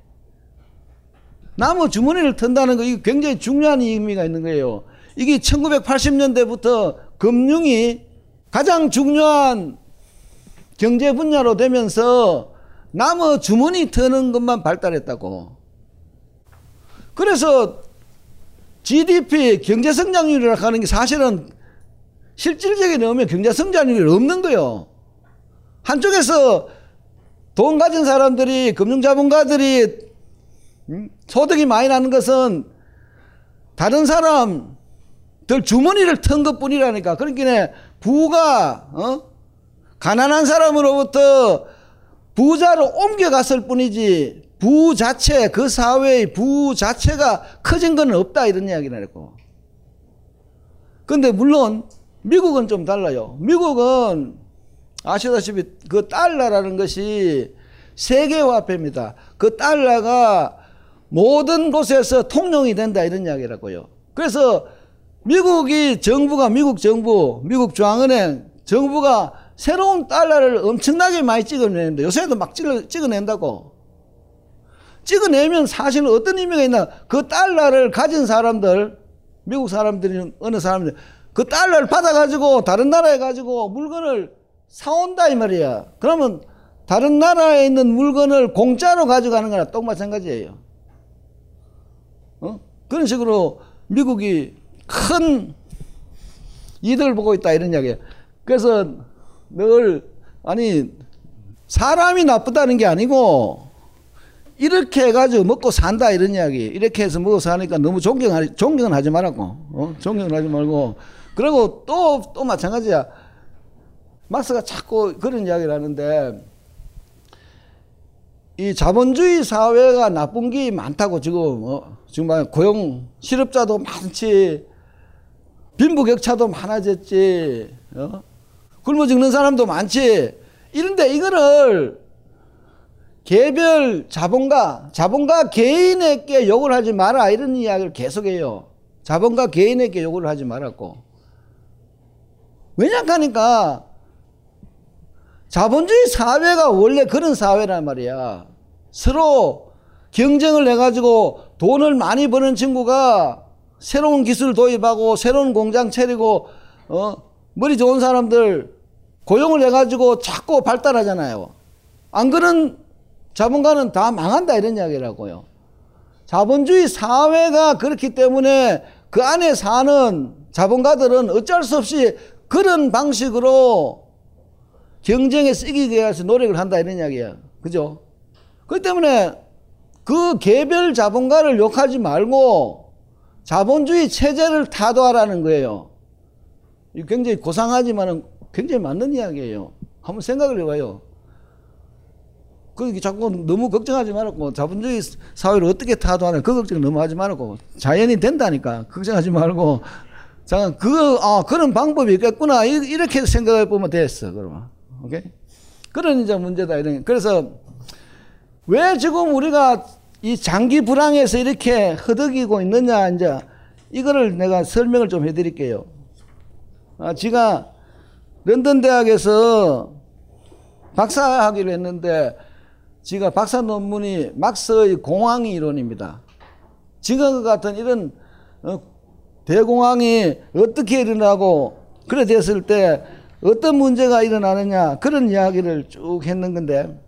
나무 주머니를 턴다는 거 이게 굉장히 중요한 의미가 있는 거예요. 이게 1980년대부터 금융이 가장 중요한 경제 분야로 되면서 나무 주머니 트는 것만 발달했다고. 그래서 GDP 경제 성장률이라고 하는 게 사실은 실질적인 의미 경제 성장률이 없는 거요. 한쪽에서 돈 가진 사람들이 금융자본가들이 소득이 많이 나는 것은 다른 사람 들 주머니를 턴 것뿐이라니까. 그러니까 부가 어? 가난한 사람으로부터 부자로 옮겨갔을 뿐이지 부 자체 그 사회의 부 자체가 커진 건 없다 이런 이야기라고. 근데 물론 미국은 좀 달라요. 미국은 아시다시피 그 달러라는 것이 세계화폐입니다. 그 달러가 모든 곳에서 통용이 된다 이런 이야기라고요. 그래서 미국이 정부가 미국 정부, 미국 중앙은행 정부가 새로운 달러를 엄청나게 많이 찍어내는데 요새도 막 찍어, 찍어낸다고. 찍어내면 사실은 어떤 의미가 있나? 그 달러를 가진 사람들, 미국 사람들이 어느 사람들 그 달러를 받아가지고 다른 나라에 가지고 물건을 사온다 이 말이야. 그러면 다른 나라에 있는 물건을 공짜로 가져가는 거나 똑 마찬가지예요. 어? 그런 식으로 미국이 큰 이득을 보고 있다 이런 이야기예요. 그래서 늘 아니 사람이 나쁘다는 게 아니고 이렇게 해가지고 먹고 산다 이런 이야기. 이렇게 해서 먹고 사니까 너무 존경하, 존경은 하지 말라고. 어? 존경은 하지 말고. 그리고 또, 또 마찬가지야. 막스가 자꾸 그런 이야기를 하는데, 이 자본주의 사회가 나쁜 게 많다고 지금, 어? 지금 고용 실업자도 많지, 빈부격차도 많아졌지, 어? 굶어 죽는 사람도 많지. 이런데 이거를 개별 자본가, 자본가 개인에게 욕을 하지 마라 이런 이야기를 계속해요. 자본가 개인에게 욕을 하지 말았고. 왜냐하니까 자본주의 사회가 원래 그런 사회란 말이야. 서로 경쟁을 해가지고 돈을 많이 버는 친구가 새로운 기술 도입하고 새로운 공장 차리고 어 머리 좋은 사람들 고용을 해가지고 자꾸 발달하잖아요. 안 그런 자본가는 다 망한다 이런 이야기라고요. 자본주의 사회가 그렇기 때문에 그 안에 사는 자본가들은 어쩔 수 없이 그런 방식으로 경쟁에 쓰기 위해서 노력을 한다 이런 이야기야. 그죠? 그 때문에 그 개별 자본가를 욕하지 말고 자본주의 체제를 타도하라는 거예요. 굉장히 고상하지만 굉장히 맞는 이야기예요. 한번 생각을 해봐요. 그 자꾸 너무 걱정하지 말고 자본주의 사회를 어떻게 타도하냐 그 걱정 너무 하지 말고 자연이 된다니까 걱정하지 말고 자, 그, 아, 그런 방법이 있겠구나. 이렇게 생각해 보면 됐어, 그러면. 오케이? 그런 이제 문제다, 이런. 그래서, 왜 지금 우리가 이 장기 불황에서 이렇게 허덕이고 있느냐, 이제, 이거를 내가 설명을 좀 해드릴게요. 아, 제가 런던 대학에서 박사학위를 했는데, 제가 박사 논문이 막스의 공황 이론입니다. 지금 같은 이런 어, 대공황이 어떻게 일어나고 그래 됐을 때 어떤 문제가 일어나느냐 그런 이야기를 쭉 했는 건데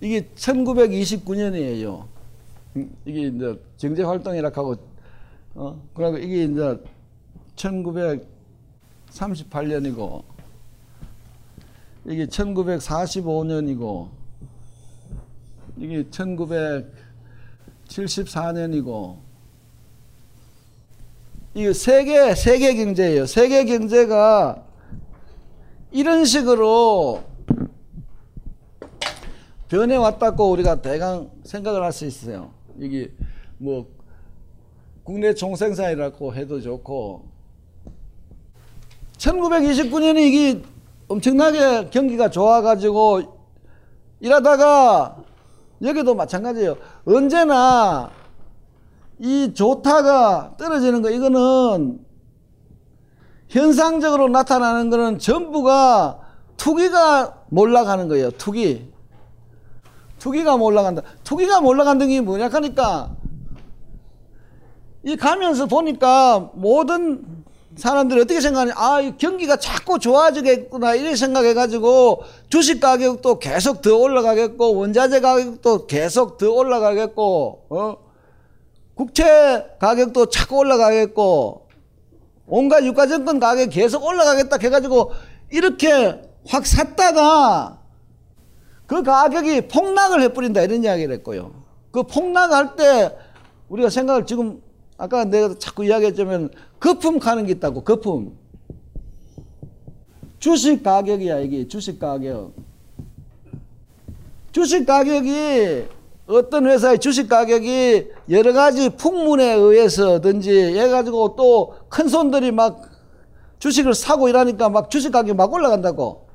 이게 1929년이에요. 이게 이제 경제 활동이라 하고 어 그리고 이게 이제 1938년이고 이게 1945년이고 이게 1974년이고 이 세계 세계 경제예요. 세계 경제가 이런 식으로 변해 왔다고 우리가 대강 생각을 할 수 있어요. 이게 뭐 국내 총생산이라고 해도 좋고 1929년에 이게 엄청나게 경기가 좋아가지고 일하다가 여기도 마찬가지예요. 언제나 이 좋다가 떨어지는 거 이거는 현상적으로 나타나는 거는 전부가 투기가 몰락하는 거예요. 투기. 투기가 몰락한다. 투기가 몰락한다는 게 뭐냐 하니까 이 가면서 보니까 모든 사람들이 어떻게 생각하냐. 아, 경기가 자꾸 좋아지겠구나. 이렇게 생각해가지고 주식 가격도 계속 더 올라가겠고, 원자재 가격도 계속 더 올라가겠고, 어? 국채 가격도 자꾸 올라가겠고, 온갖 유가증권 가격이 계속 올라가겠다 해가지고, 이렇게 확 샀다가, 그 가격이 폭락을 해버린다. 이런 이야기를 했고요. 그 폭락할 때, 우리가 생각을 지금, 아까 내가 자꾸 이야기했지만, 거품 가는 게 있다고, 거품. 주식 가격이야, 이게, 주식 가격. 주식 가격이, 어떤 회사의 주식 가격이 여러 가지 풍문에 의해서든지 해가지고 또 큰 손들이 막 주식을 사고 이러니까 막 주식 가격이 막 올라간다고.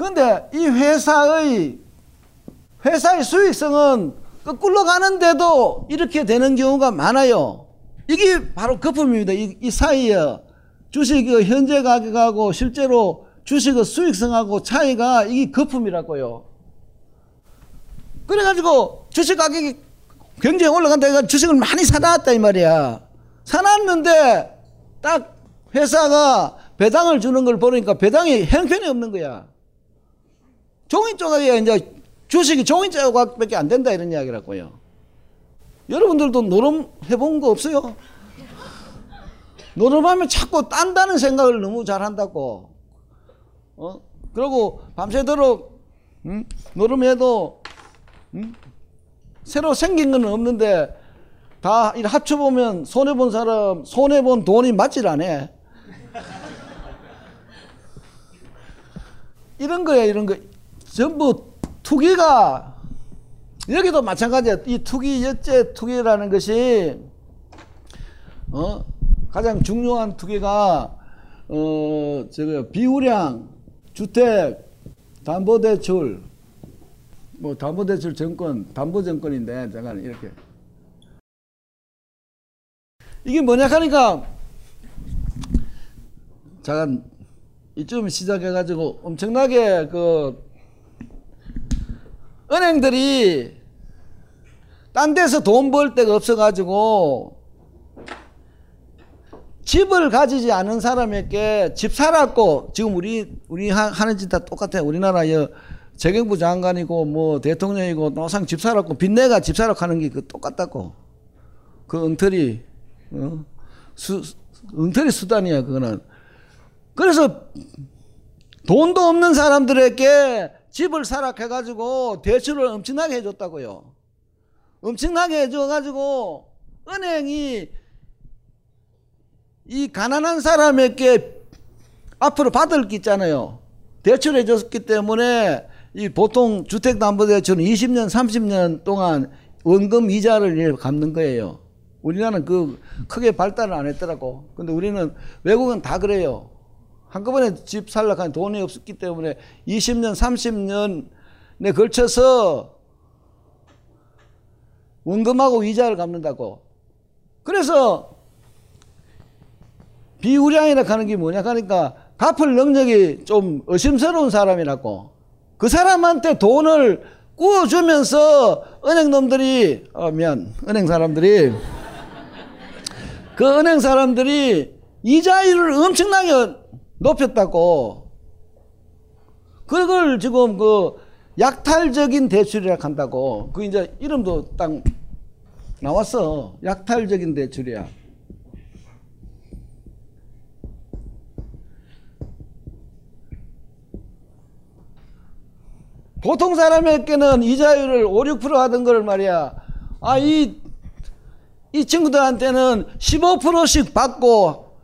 그런데 이 회사의, 회사의 수익성은 거꾸로 가는데도 이렇게 되는 경우가 많아요. 이게 바로 거품입니다. 이, 이 사이에 주식의 현재 가격하고 실제로 주식의 수익성하고 차이가 이게 거품이라고요. 그래가지고 주식 가격이 굉장히 올라간다 해가 주식을 많이 사놨다 이 말이야. 사놨는데 딱 회사가 배당을 주는 걸 보니까 배당이 형편이 없는 거야. 종이 조각이야 이제 주식이 종이 조각밖에 안 된다 이런 이야기라고요. 여러분들도 노름 해본 거 없어요? 노름하면 자꾸 딴다는 생각을 너무 잘한다고. 어? 그리고 밤새도록 음? 노름해도 음? 새로 생긴 건 없는데 다 합쳐보면 손해본 사람 손해본 돈이 맞질 않아. 이런 거야 이런 거 전부 투기가 여기도 마찬가지야. 이 투기 여제 투기라는 것이 어 가장 중요한 투기가 어 저거 비우량 주택 담보대출 뭐 담보대출 정권 담보정권인데 잠깐 이렇게. 이게 뭐냐 하니까 잠깐 이쯤 시작해가지고 엄청나게 그 은행들이 딴 데서 돈 벌 데가 없어가지고 집을 가지지 않은 사람에게 집 살았고 지금 우리 우리 하는 짓 다 똑같아. 우리나라 여 재경부 장관이고 뭐 대통령이고 노상 집 살았고 빚내가 집 살았고 하는 게 그 똑같다고. 그 엉터리 어? 수 엉터리 수단이야 그거는. 그래서 돈도 없는 사람들에게 집을 사락해가지고 대출을 엄청나게 해줬다고요. 엄청나게 해줘가지고 은행이 이 가난한 사람에게 앞으로 받을 게 있잖아요. 대출해 줬기 때문에 이 보통 주택담보대출은 20년, 30년 동안 원금 이자를 갚는 거예요. 우리나라는 그 크게 발달을 안 했더라고. 근데 우리는 외국은 다 그래요. 한꺼번에 집 살려고 하는 돈이 없었기 때문에 20년, 30년에 걸쳐서 원금하고 이자를 갚는다고. 그래서 비우량이라 하는 게 뭐냐 하니까 갚을 능력이 좀 의심스러운 사람이라고. 그 사람한테 돈을 꾸어주면서 은행 놈들이, 어, 미안, 은행 사람들이, 그 은행 사람들이 이자율을 엄청나게 높였다고. 그걸 지금 그 약탈적인 대출이라 한다고. 그 이제 이름도 딱 나왔어. 약탈적인 대출이야. 보통 사람에게는 이자율을 5, 6% 하던 걸 말이야. 아, 이, 이 친구들한테는 15%씩 받고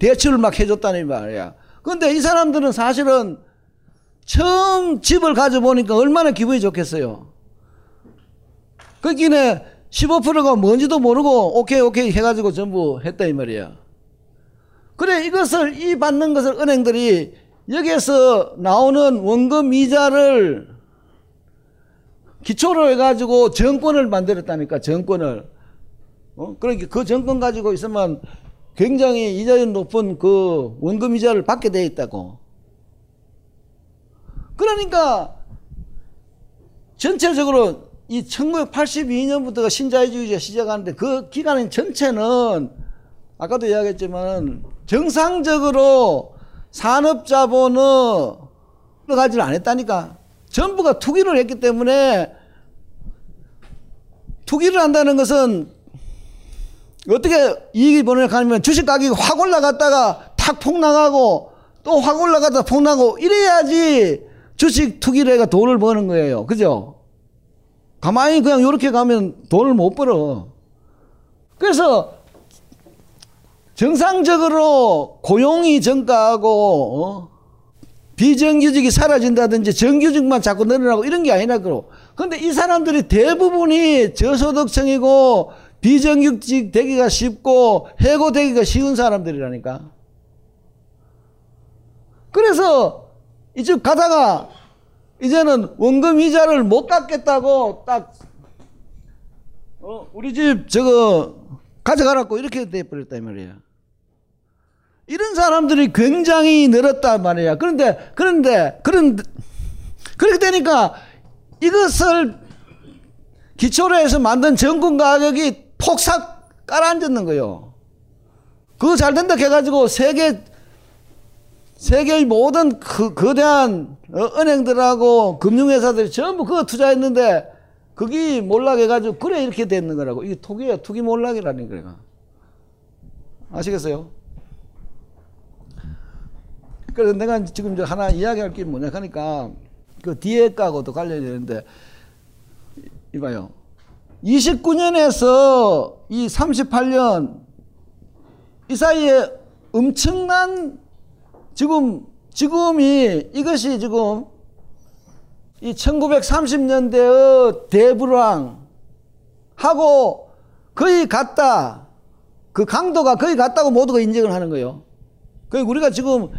대출을 막 해줬다는 말이야. 근데 이 사람들은 사실은 처음 집을 가져보니까 얼마나 기분이 좋겠어요. 그기에 15%가 뭔지도 모르고 오케이 오케이 해가지고 전부 했다 이 말이야. 그래 이것을 이 받는 것을 은행들이 여기에서 나오는 원금 이자를 기초로 해가지고 정권을 만들었다니까 정권을. 어? 그러니까 그 정권 가지고 있으면 굉장히 이자율 높은 그 원금 이자를 받게 돼 있다고. 그러니까 전체적으로 이 1982년부터가 신자유주의가 시작하는데 그 기간 전체는 아까도 이야기했지만 정상적으로 산업자본을 가지를 안 했다니까. 전부가 투기를 했기 때문에 투기를 한다는 것은 어떻게 이익이 벌어가면 주식 가격이 확 올라갔다가 탁 폭락하고 또 확 올라갔다 폭락하고 이래야지 주식 투기를 해가 돈을 버는 거예요. 그죠? 가만히 그냥 이렇게 가면 돈을 못 벌어. 그래서 정상적으로 고용이 증가하고 어? 비정규직이 사라진다든지 정규직만 자꾸 늘어나고 이런 게 아니라 그러. 근데 이 사람들이 대부분이 저소득층이고 비정규직 되기가 쉽고 해고되기가 쉬운 사람들이라니까. 그래서 이쪽 가다가 이제는 원금 이자를 못 갚겠다고 딱 어, 우리 집 저거 가져가라고 이렇게 돼버렸단 말이야. 이런 사람들이 굉장히 늘었단 말이야. 그런데, 그런데, 그런, 그렇게 되니까 이것을 기초로 해서 만든 정권 가격이 폭삭 깔아앉는 거요. 그거 잘 된다 해가지고 세계 세계의 모든 그 거대한 어, 은행들하고 금융회사들이 전부 그거 투자했는데 그게 몰락해가지고 그래 이렇게 됐는 거라고 이게 투기야 투기 몰락이라는 거야 아시겠어요? 그래서 내가 지금 하나 이야기할 게 뭐냐 하니까 그 뒤에 까고도 관련이 되는데 이봐요 29년에서 이 38년 이 사이에 엄청난 지금 지금이 이것이 지금 이 1930년대의 대불황 하고 거의 같다. 그 강도가 거의 같다고 모두가 인정을 하는 거예요. 그 우리가 지금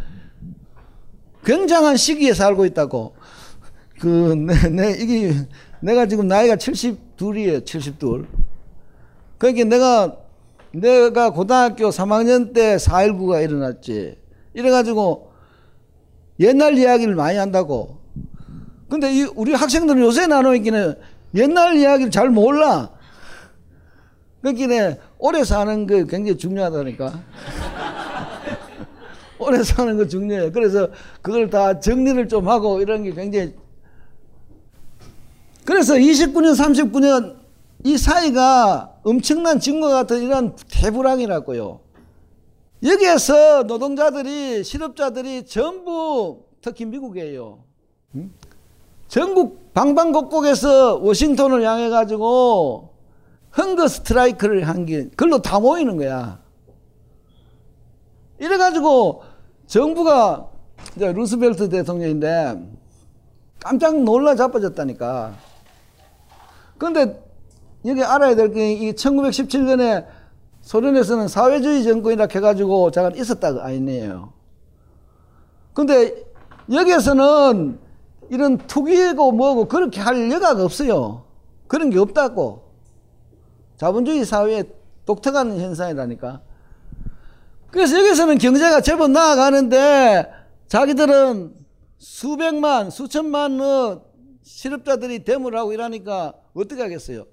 굉장한 시기에 살고 있다고. 그, 내, 내, 이게, 내가 지금 나이가 72이에요, 72. 그러니까 내가, 내가 고등학교 3학년 때 4.19가 일어났지. 이래가지고 옛날 이야기를 많이 한다고. 근데 이 우리 학생들은 요새 나눠있기는 옛날 이야기를 잘 몰라. 그러니까 오래 사는 게 굉장히 중요하다니까. 오래 사는 거 중요해. 그래서 그걸 다 정리를 좀 하고 이런 게 굉장히. 그래서 29년, 39년 이 사이가 엄청난 증거 같은 이런 대불황이라고요. 여기에서 노동자들이 실업자들이 전부 특히 미국이에요. 전국 방방곡곡에서 워싱턴을 향해 가지고 헝거 스트라이크를 한게 그걸로 다 모이는 거야. 이래 가지고 정부가 루스벨트 대통령인데 깜짝 놀라 자빠졌다니까. 그런데 여기 알아야 될 게 이 1917년에 소련에서는 사회주의 정권이라 해가지고 잠깐 있었다가 아니에요. 근데 여기에서는 이런 투기고 뭐고 그렇게 할 여가가 없어요. 그런 게 없다고. 자본주의 사회의 독특한 현상이라니까. 그래서 여기서는 경제가 제법 나아가는데 자기들은 수백만, 수천만의 실업자들이 대물 하고 이러니까 어떻게 하겠어요?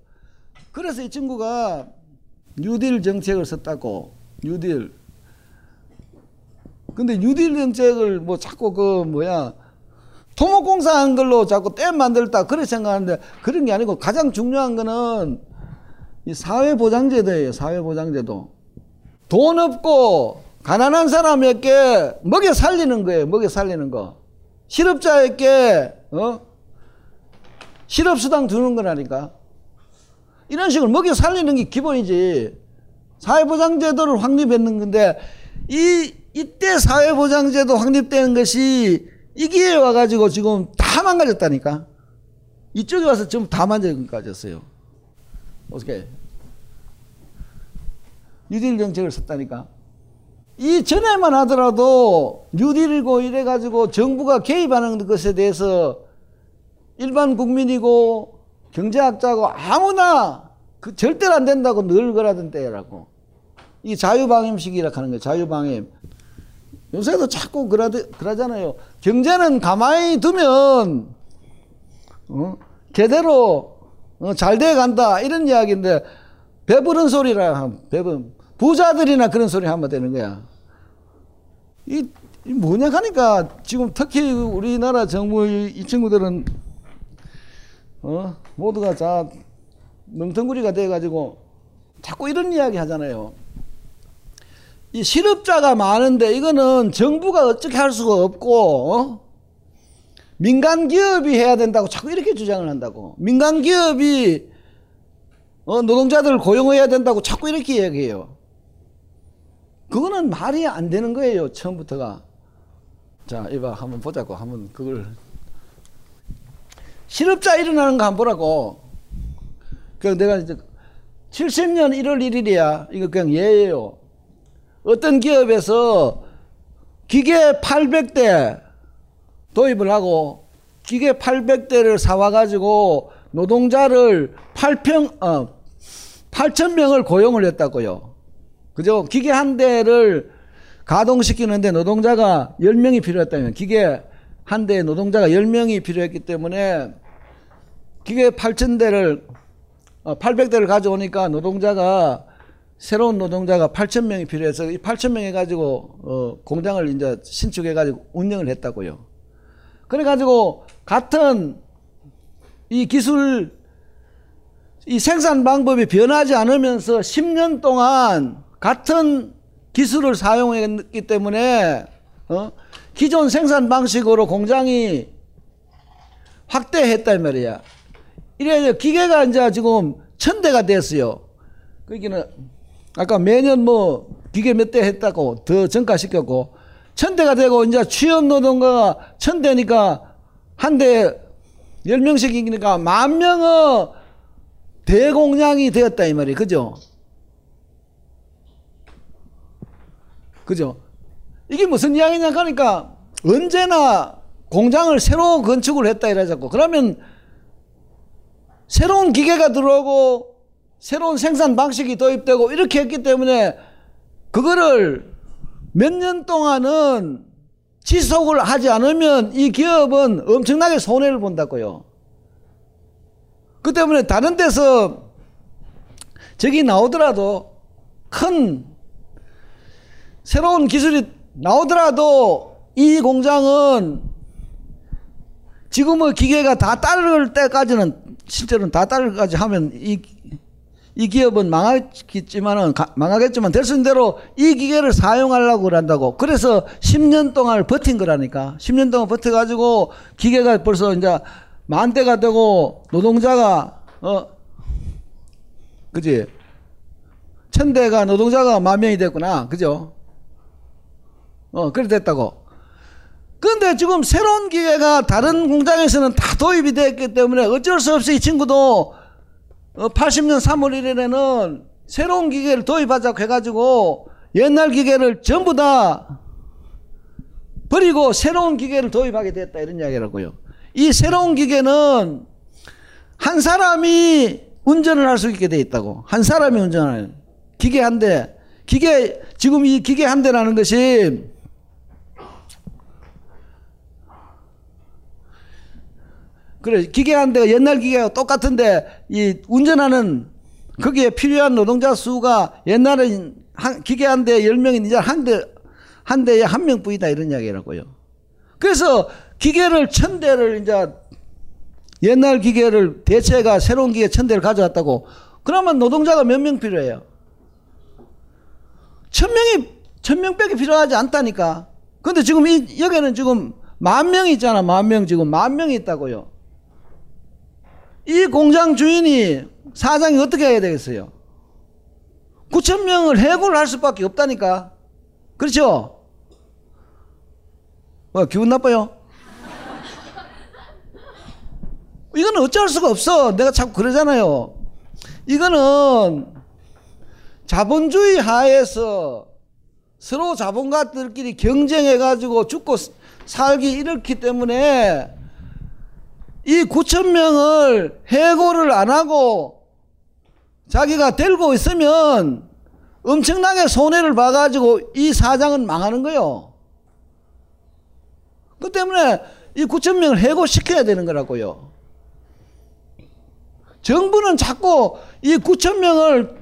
그래서 이 친구가 뉴딜 정책을 썼다고 뉴딜. 근데 뉴딜 정책을 뭐 자꾸 그 뭐야 토목공사 한 걸로 자꾸 댐 만들다 그렇게 생각하는데 그런 게 아니고 가장 중요한 거는 이 사회보장제도예요 사회보장제도. 돈 없고 가난한 사람에게 먹여 살리는 거예요 먹여 살리는 거. 실업자에게 어 실업수당 주는 거라니까 이런 식으로 먹여 살리는 게 기본이지. 사회보장제도를 확립했는 건데, 이, 이때 사회보장제도 확립되는 것이 이 기회에 와가지고 지금 다 망가졌다니까. 이쪽에 와서 지금 다 망가졌어요. 어떻게? 뉴딜 정책을 썼다니까. 이 전에만 하더라도 뉴딜이고 이래가지고 정부가 개입하는 것에 대해서 일반 국민이고 경제학자고 아무나 그 절대로 안 된다고 늘 그러던 때라고. 이 자유방임식이라 하는 거예요. 자유방임. 요새도 자꾸 그러, 그러잖아요. 경제는 가만히 두면, 어? 제대로 어, 잘 돼 간다. 이런 이야기인데, 배부른 소리라 하면, 배부 부자들이나 그런 소리 하면 되는 거야. 이, 이 뭐냐 하니까 지금 특히 우리나라 정부 이 친구들은 어? 모두가 자 멍텅구리가 돼가지고 자꾸 이런 이야기 하잖아요. 이 실업자가 많은데 이거는 정부가 어떻게 할 수가 없고 어? 민간 기업이 해야 된다고 자꾸 이렇게 주장을 한다고 민간 기업이 어, 노동자들을 고용해야 된다고 자꾸 이렇게 얘기해요. 그거는 말이 안 되는 거예요 처음부터가. 자 이봐 한번 보자고 한번 그걸 실업자 일어나는 거 한번 보라고. 그 내가 이제 70년 1월 1일이야. 이거 그냥 예예요. 어떤 기업에서 기계 800대 도입을 하고 기계 800대를 사와 가지고 노동자를 8평 어 8,000명을 고용을 했다고요. 그죠? 기계 한 대를 가동시키는데 노동자가 10명이 필요했다면 기계 한 대에 노동자가 10명이 필요했기 때문에 기계 8,000대를 800대를 가져오니까 노동자가 새로운 노동자가 8천 명이 필요해서 이 8천 명 해 가지고 어, 공장을 이제 신축해 가지고 운영을 했다고요. 그래 가지고 같은 이 기술 이 생산 방법이 변하지 않으면서 10년 동안 같은 기술을 사용했기 때문에 어? 기존 생산 방식으로 공장이 확대했다 이 말이야. 이래 기계가 이제 지금 천 대가 됐어요. 그기는 아까 매년 뭐 기계 몇 대 했다고 더 증가시켰고 천 대가 되고 이제 취업 노동가가 천 대니까 한 대 열 명씩이니까 만 명의 대공량이 되었다 이 말이 그죠? 그죠? 이게 무슨 이야기냐 하니까 언제나 공장을 새로 건축을 했다 이러자고 그러면 새로운 기계가 들어오고 새로운 생산 방식이 도입되고 이렇게 했기 때문에 그거를 몇 년 동안은 지속을 하지 않으면 이 기업은 엄청나게 손해를 본다고요. 그 때문에 다른 데서 저기 나오더라도 큰 새로운 기술이 나오더라도 이 공장은 지금의 기계가 다 따를 때까지는 실제로는 다 따를까지 하면 이, 이 기업은 망하겠지만은 망하겠지만 될 수 있는 대로 이 기계를 사용하려고 그런다고. 그래서 10년 동안 버틴 거라니까. 10년 동안 버텨가지고 기계가 벌써 이제 만 대가 되고 노동자가 어 그지? 천 대가 노동자가 만 명이 됐구나. 그죠? 어 그래 됐다고 그런데 지금 새로운 기계가 다른 공장에서는 다 도입이 됐기 때문에 어쩔 수 없이 이 친구도 80년 3월 1일에는 새로운 기계를 도입하자고 해가지고 옛날 기계를 전부 다 버리고 새로운 기계를 도입하게 됐다 이런 이야기라고요. 이 새로운 기계는 한 사람이 운전을 할 수 있게 돼 있다고. 한 사람이 운전하는 기계 한 대. 기계 지금 이 기계 한 대라는 것이 그래 기계 한 대가 옛날 기계가 똑같은데 이 운전하는 거기에 필요한 노동자 수가 옛날에 한 기계 한대 열명이 이제 한 대 한 대에 한 명뿐이다 이런 이야기라고요. 그래서 기계를 천 대를 이제 옛날 기계를 대체가 새로운 기계 천 대를 가져왔다고 그러면 노동자가 몇 명 필요해요? 천 명이 천 명밖에 필요하지 않다니까. 근데 지금 이 여기는 지금 만명 있잖아. 만 명 지금 만 명이 있다고요. 이 공장 주인이 사장이 어떻게 해야 되겠어요? 9천 명을 해고를 할 수밖에 없다니까. 그렇죠? 뭐 기분 나빠요? 이거는 어쩔 수가 없어. 내가 자꾸 그러잖아요. 이거는 자본주의 하에서 서로 자본가들끼리 경쟁해가지고 죽고 살기 이렇기 때문에 이 9천 명을 해고를 안 하고 자기가 들고 있으면 엄청나게 손해를 봐가지고 이 사장은 망하는 거요. 그 때문에 이 9천 명을 해고시켜야 되는 거라고요. 정부는 자꾸 이 9천 명을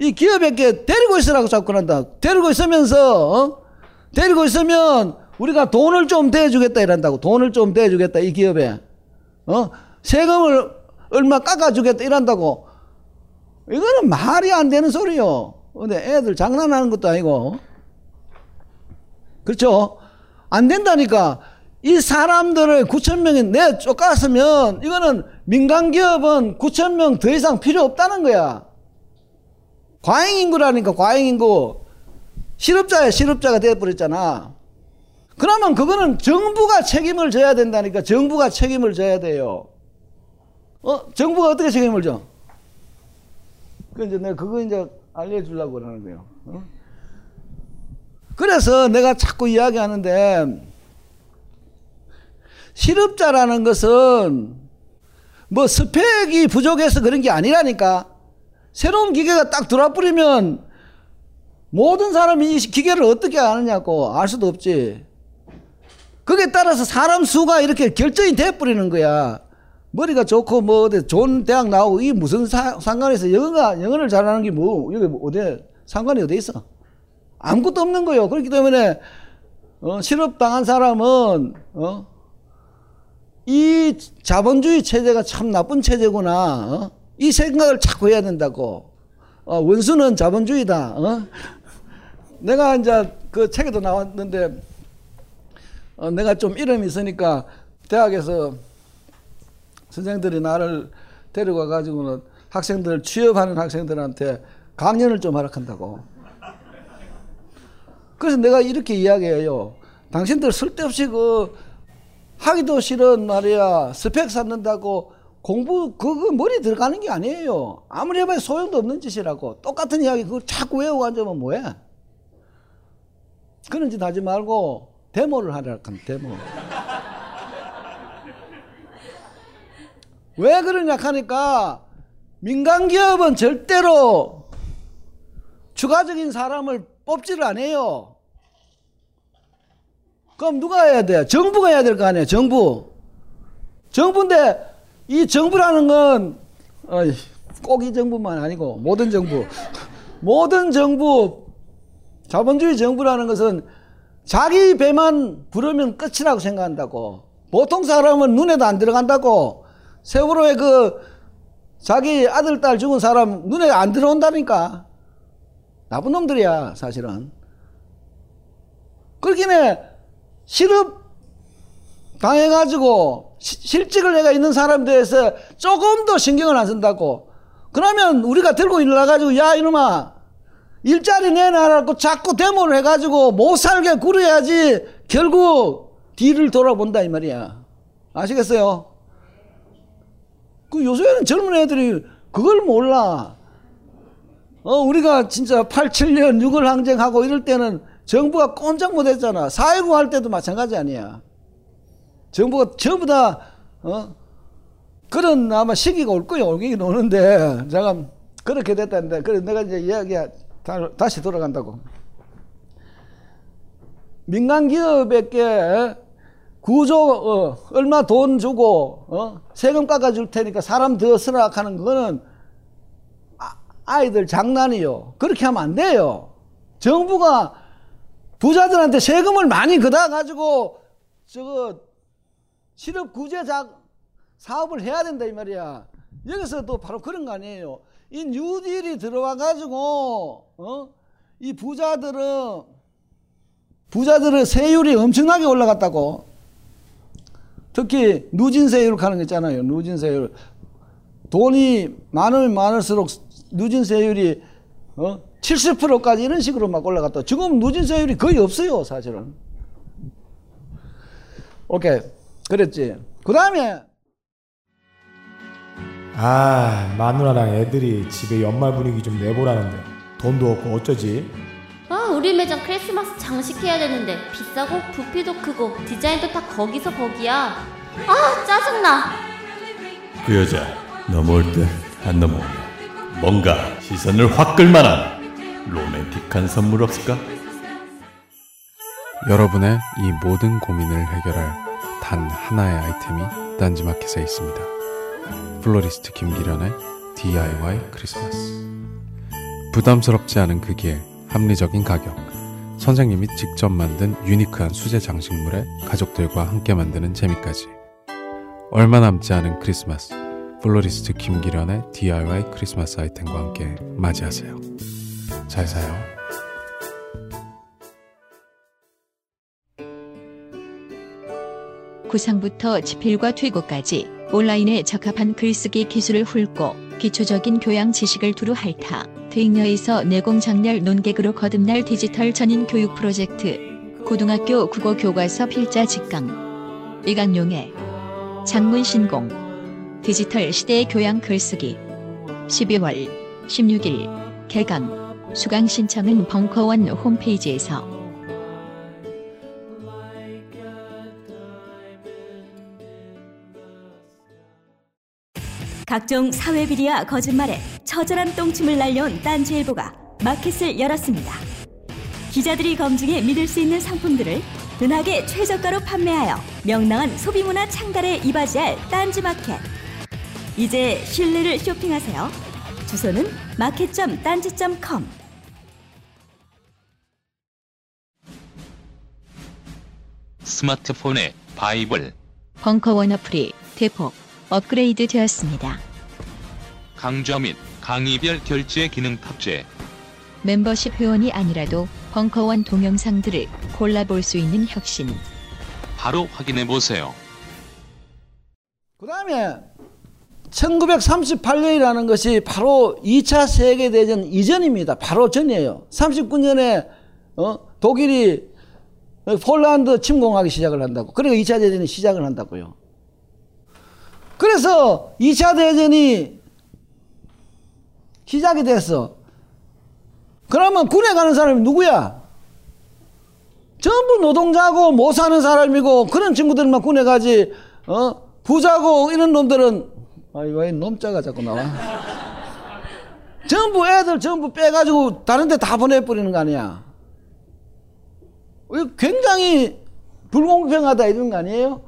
이 기업에게 데리고 있으라고 자꾸 그런다. 데리고 있으면서 어? 데리고 있으면 우리가 돈을 좀 대주겠다 이란다고. 돈을 좀 대주겠다 이 기업에. 어? 세금을 얼마 깎아주겠다 이란다고. 이거는 말이 안 되는 소리요. 근데 애들 장난하는 것도 아니고. 그렇죠? 안 된다니까. 이 사람들을 9천 명이 내 쫓았으면 이거는 민간 기업은 9천 명 더 이상 필요 없다는 거야. 과잉 인구라니까 과잉 인구. 실업자야 실업자가 돼버렸잖아. 그러면 그거는 정부가 책임을 져야 된다니까 정부가 책임을 져야 돼요. 어 정부가 어떻게 책임을 져? 그 이제 내가 그거 이제 알려주려고 그러는 거예요. 어? 그래서 내가 자꾸 이야기하는데 실업자라는 것은 뭐 스펙이 부족해서 그런 게 아니라니까 새로운 기계가 딱 들어와 버리면 모든 사람이 이 기계를 어떻게 아느냐고 알 수도 없지. 거기에 따라서 사람 수가 이렇게 결정이 돼 버리는 거야. 머리가 좋고 뭐 어디 좋은 대학 나오고 이 무슨 사, 상관에서 영어가 영어를 잘하는 게 뭐 여기 뭐 어디 상관이 어디 있어? 아무것도 없는 거예요. 그렇기 때문에 어, 실업 당한 사람은 어? 이 자본주의 체제가 참 나쁜 체제구나. 어? 이 생각을 자꾸 해야 된다고. 어, 원수는 자본주의다. 어? 내가 이제 그 책에도 나왔는데 어, 내가 좀 이름이 있으니까 대학에서 선생들이 나를 데려가 가지고는 학생들 취업하는 학생들한테 강연을 좀 하라 한다고. 그래서 내가 이렇게 이야기해요. 당신들 쓸데없이 그 하기도 싫은 말이야 스펙 쌓는다고 공부 그거 머리 들어가는 게 아니에요. 아무리 해봐야 소용도 없는 짓이라고 똑같은 이야기 그걸 자꾸 외우고 앉으면 뭐해? 그런 짓 하지 말고 데모를 하라 한 데모. 왜 그러냐 하니까 민간 기업은 절대로 추가적인 사람을 뽑지를 않아요. 그럼 누가 해야 돼? 정부가 해야 될 거 아니에요. 정부. 정부인데 이 정부라는 건 꼭 이 정부만 아니고 모든 정부 모든 정부 자본주의 정부라는 것은 자기 배만 부르면 끝이라고 생각한다고. 보통 사람은 눈에도 안 들어간다고. 세월호에 그 자기 아들 딸 죽은 사람 눈에 안 들어온다니까. 나쁜 놈들이야 사실은. 그렇기에 실업 당해가지고 실직을 내가 있는 사람들에서 조금 더 신경을 안 쓴다고. 그러면 우리가 들고 일어나가지고 야 이놈아 일자리 내놔라고 자꾸 데모를 해가지고 못 살게 굴어야지 결국 뒤를 돌아본다 이 말이야 아시겠어요? 그 요새는 젊은 애들이 그걸 몰라 어 우리가 진짜 87년 6월 항쟁하고 이럴 때는 정부가 꼼짝 못 했잖아 4.19 할 때도 마찬가지 아니야 정부가 전부 다 어? 그런 아마 시기가 올 거예요. 오긴 오는데 잠깐 그렇게 됐다는데 그래 내가 이제 이야기 다시 돌아간다고. 민간 기업에게 구조 어, 얼마 돈 주고 어? 세금 깎아줄 테니까 사람 더 쓰라하는 거는 아, 이들 장난이요. 그렇게 하면 안 돼요. 정부가 부자들한테 세금을 많이 걷어 가지고 저거 실업 구제 자 사업을 해야 된다 이 말이야. 여기서도 바로 그런 거 아니에요. 이 뉴딜이 들어와 가지고 어? 이 부자들은 부자들의 세율이 엄청나게 올라갔다고. 특히 누진세율 하는 거 있잖아요. 누진세율. 돈이 많으면 많을수록 누진세율이 어? 70%까지 이런 식으로 막 올라갔다. 지금 누진세율이 거의 없어요, 사실은. 오케이. 그랬지. 그 다음에 아 마누라랑 애들이 집에 연말 분위기 좀 내보라는데 돈도 없고 어쩌지? 아 우리 매장 크리스마스 장식해야 되는데 비싸고 부피도 크고 디자인도 다 거기서 거기야 아 짜증나 그 여자 넘어올 듯 안 넘어오네 뭔가 시선을 확 끌만한 로맨틱한 선물 없을까? 여러분의 이 모든 고민을 해결할 단 하나의 아이템이 딴지마켓에 있습니다. 플로리스트 김기련의 DIY 크리스마스. 부담스럽지 않은 크기에 합리적인 가격. 선생님이 직접 만든 유니크한 수제 장식물에 가족들과 함께 만드는 재미까지. 얼마 남지 않은 크리스마스. 플로리스트 김기련의 DIY 크리스마스 아이템과 함께 맞이하세요. 잘 사요. 구상부터 집필과 퇴고까지 온라인에 적합한 글쓰기 기술을 훑고 기초적인 교양 지식을 두루 핥아 대잉여에서 내공 작렬 논객으로 거듭날 디지털 전인 교육 프로젝트 고등학교 국어 교과서 필자 직강. 이강용의 장문 신공. 디지털 시대의 교양 글쓰기. 12월 16일 개강. 수강 신청은 벙커원 홈페이지에서 각종 사회비리와 거짓말에 처절한 똥침을 날려온 딴지일보가 마켓을 열었습니다. 기자들이 검증해 믿을 수 있는 상품들을 은하계 최저가로 판매하여 명랑한 소비문화 창달에 이바지할 딴지마켓. 이제 실내를 쇼핑하세요. 주소는 마켓.딴지.com. 스마트폰에 바이블, 벙커원 어플이 대폭 업그레이드 되었습니다. 강좌 및 강의별 결제 기능 탑재. 멤버십 회원이 아니라도 벙커원 동영상들을 골라볼 수 있는 혁신. 바로 확인해 보세요. 그 다음에 1938년이라는 것이 바로 2차 세계대전 이전입니다. 바로 전이에요. 39년에 어? 독일이 폴란드 침공하기 시작을 한다고. 그러니까 2차 대전이 시작을 한다고요. 그래서 2차 대전이 시작이 됐어. 그러면 군에 가는 사람이 누구야? 전부 노동자고 못 사는 사람이고 그런 친구들만 군에 가지. 어? 부자고 이런 놈들은. 아이 왜 놈자가 자꾸 나와? 전부 애들 전부 빼가지고 다른 데 다 보내버리는 거 아니야? 굉장히 불공평하다 이런 거 아니에요?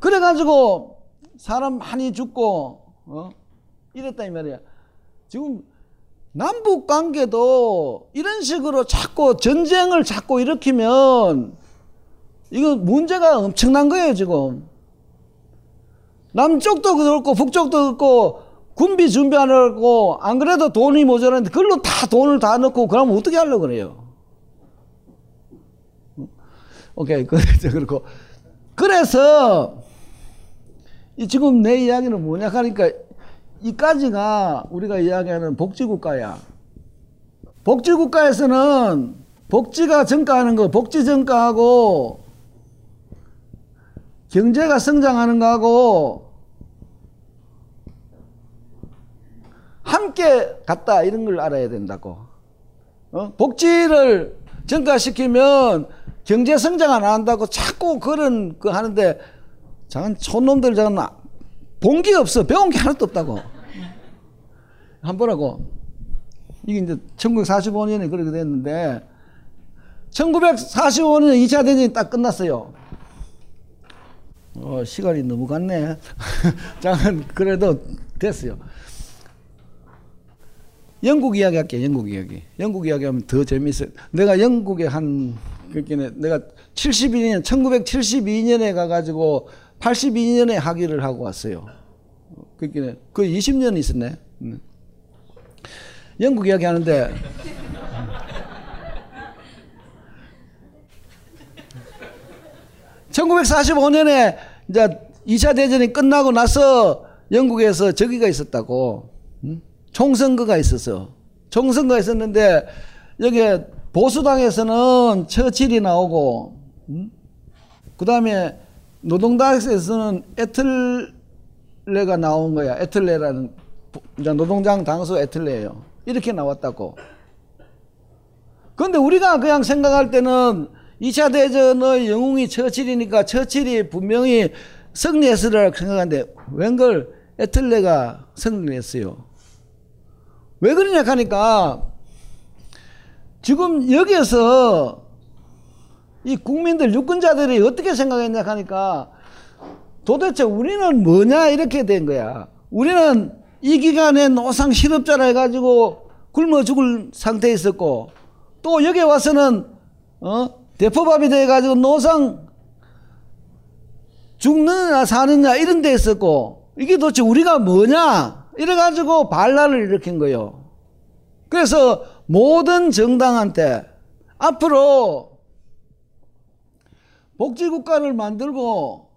그래가지고 사람 많이 죽고 어 이랬다 이 말이야 지금 남북 관계도 이런 식으로 자꾸 전쟁을 자꾸 일으키면 이거 문제가 엄청난 거예요, 지금. 남쪽도 그렇고 북쪽도 그렇고 군비 준비하려고 안 그래도 돈이 모자란데 그걸로 다 돈을 다 넣고 그러면 어떻게 하려고 그래요? 오케이. 그래서 그렇고 그래서 이 지금 내 이야기는 뭐냐 하니까 이까지가 우리가 이야기하는 복지국가야. 복지국가에서는 복지가 증가하는 거, 복지 증가하고 경제가 성장하는 거하고 함께 갔다 이런 걸 알아야 된다고. 어? 복지를 증가시키면 경제 성장 안 한다고 자꾸 그런 거 하는데 저는 촌놈들 저는 본게 없어. 배운 게 하나도 없다고. 한 보라고. 이게 이제 1945년에 그렇게 됐는데 1945년 2차 대전이 딱 끝났어요. 어, 시간이 너무 갔네. 잠깐 그래도 됐어요. 영국 이야기 할게. 영국 이야기. 영국 이야기 하면 더 재밌어요. 내가 영국에 한 그렇게 내가 72년 1972년에 가 가지고 82년에 학위를 하고 왔어요. 그렇게 그 20년 있었네. 영국 이야기 하는데 (1945년에) 이제 2차 대전이 끝나고 나서 영국에서 저기가 있었다고 응? 총선거가 있었어 총선거가 있었는데 여기 보수당에서는 처칠이 나오고 응? 그 다음에 노동당에서는 에틀레가 나온 거야 에틀레라는 노동장 당수 에틀레예요 이렇게 나왔다고. 그런데 우리가 그냥 생각할 때는 2차 대전의 영웅이 처칠이니까 처칠이 분명히 승리했으리라고 생각하는데 웬걸 에틀레가 승리를 했어요. 왜 그러냐 하니까 지금 여기에서 이 국민들 유권자들이 어떻게 생각했냐 하니까 도대체 우리는 뭐냐 이렇게 된 거야. 우리는 이 기간에 노상 실업자라 해가지고 굶어 죽을 상태에 있었고 또 여기 와서는 어 대포밥이 돼가지고 노상 죽느냐 사느냐 이런 데 있었고 이게 도대체 우리가 뭐냐 이래가지고 반란을 일으킨 거예요. 그래서 모든 정당한테 앞으로 복지국가를 만들고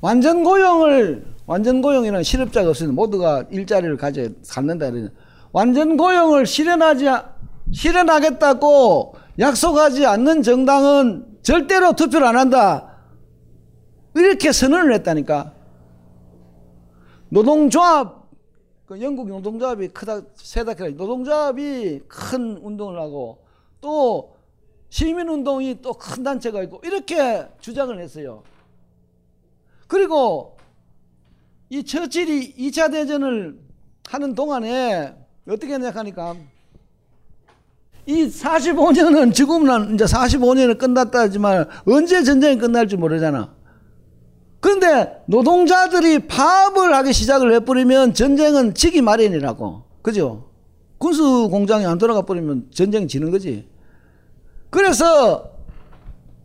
완전 고용을 완전 고용이란 실업자가 없으면 모두가 일자리를 가져 갖는다 이러냐. 완전 고용을 실현하지 실현하겠다고 약속하지 않는 정당은 절대로 투표를 안 한다. 이렇게 선언을 했다니까. 노동조합 그 영국 노동조합이 크다 세다 노동조합이 큰 운동을 하고 또 시민운동이 또 큰 단체가 있고 이렇게 주장을 했어요. 그리고 이 처칠이 2차 대전을 하는 동안에 어떻게 생각하니까 이 45년은 지금은 이제 45년을 끝났다 하지만 언제 전쟁이 끝날지 모르잖아. 그런데 노동자들이 파업을 하기 시작을 해버리면 전쟁은 지기 마련이라고. 그죠? 군수 공장이 안 돌아가 버리면 전쟁이 지는 거지. 그래서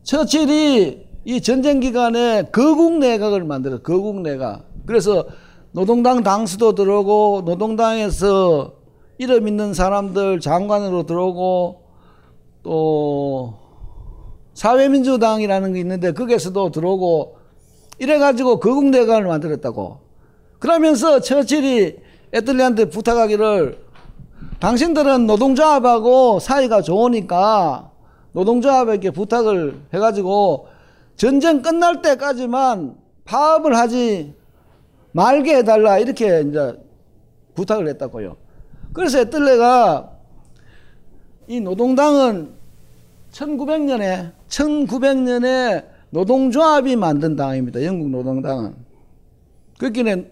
처칠이 이 전쟁 기간에 거국 내각을 만들어 거국 내각. 그래서 노동당 당수도 들어오고 노동당에서 이름 있는 사람들 장관으로 들어오고 또 사회민주당이라는 게 있는데 거기에서도 들어오고 이래가지고 거국내각을 만들었다고. 그러면서 처칠이 애들리한테 부탁하기를 당신들은 노동조합하고 사이가 좋으니까 노동조합에게 부탁을 해가지고 전쟁 끝날 때까지만 파업을 하지 말게 해달라 이렇게 이제 부탁을 했다고요. 그래서 에틀레가 이 노동당은 1900년에 1900년에 노동조합이 만든 당입니다. 영국 노동당은. 그렇기는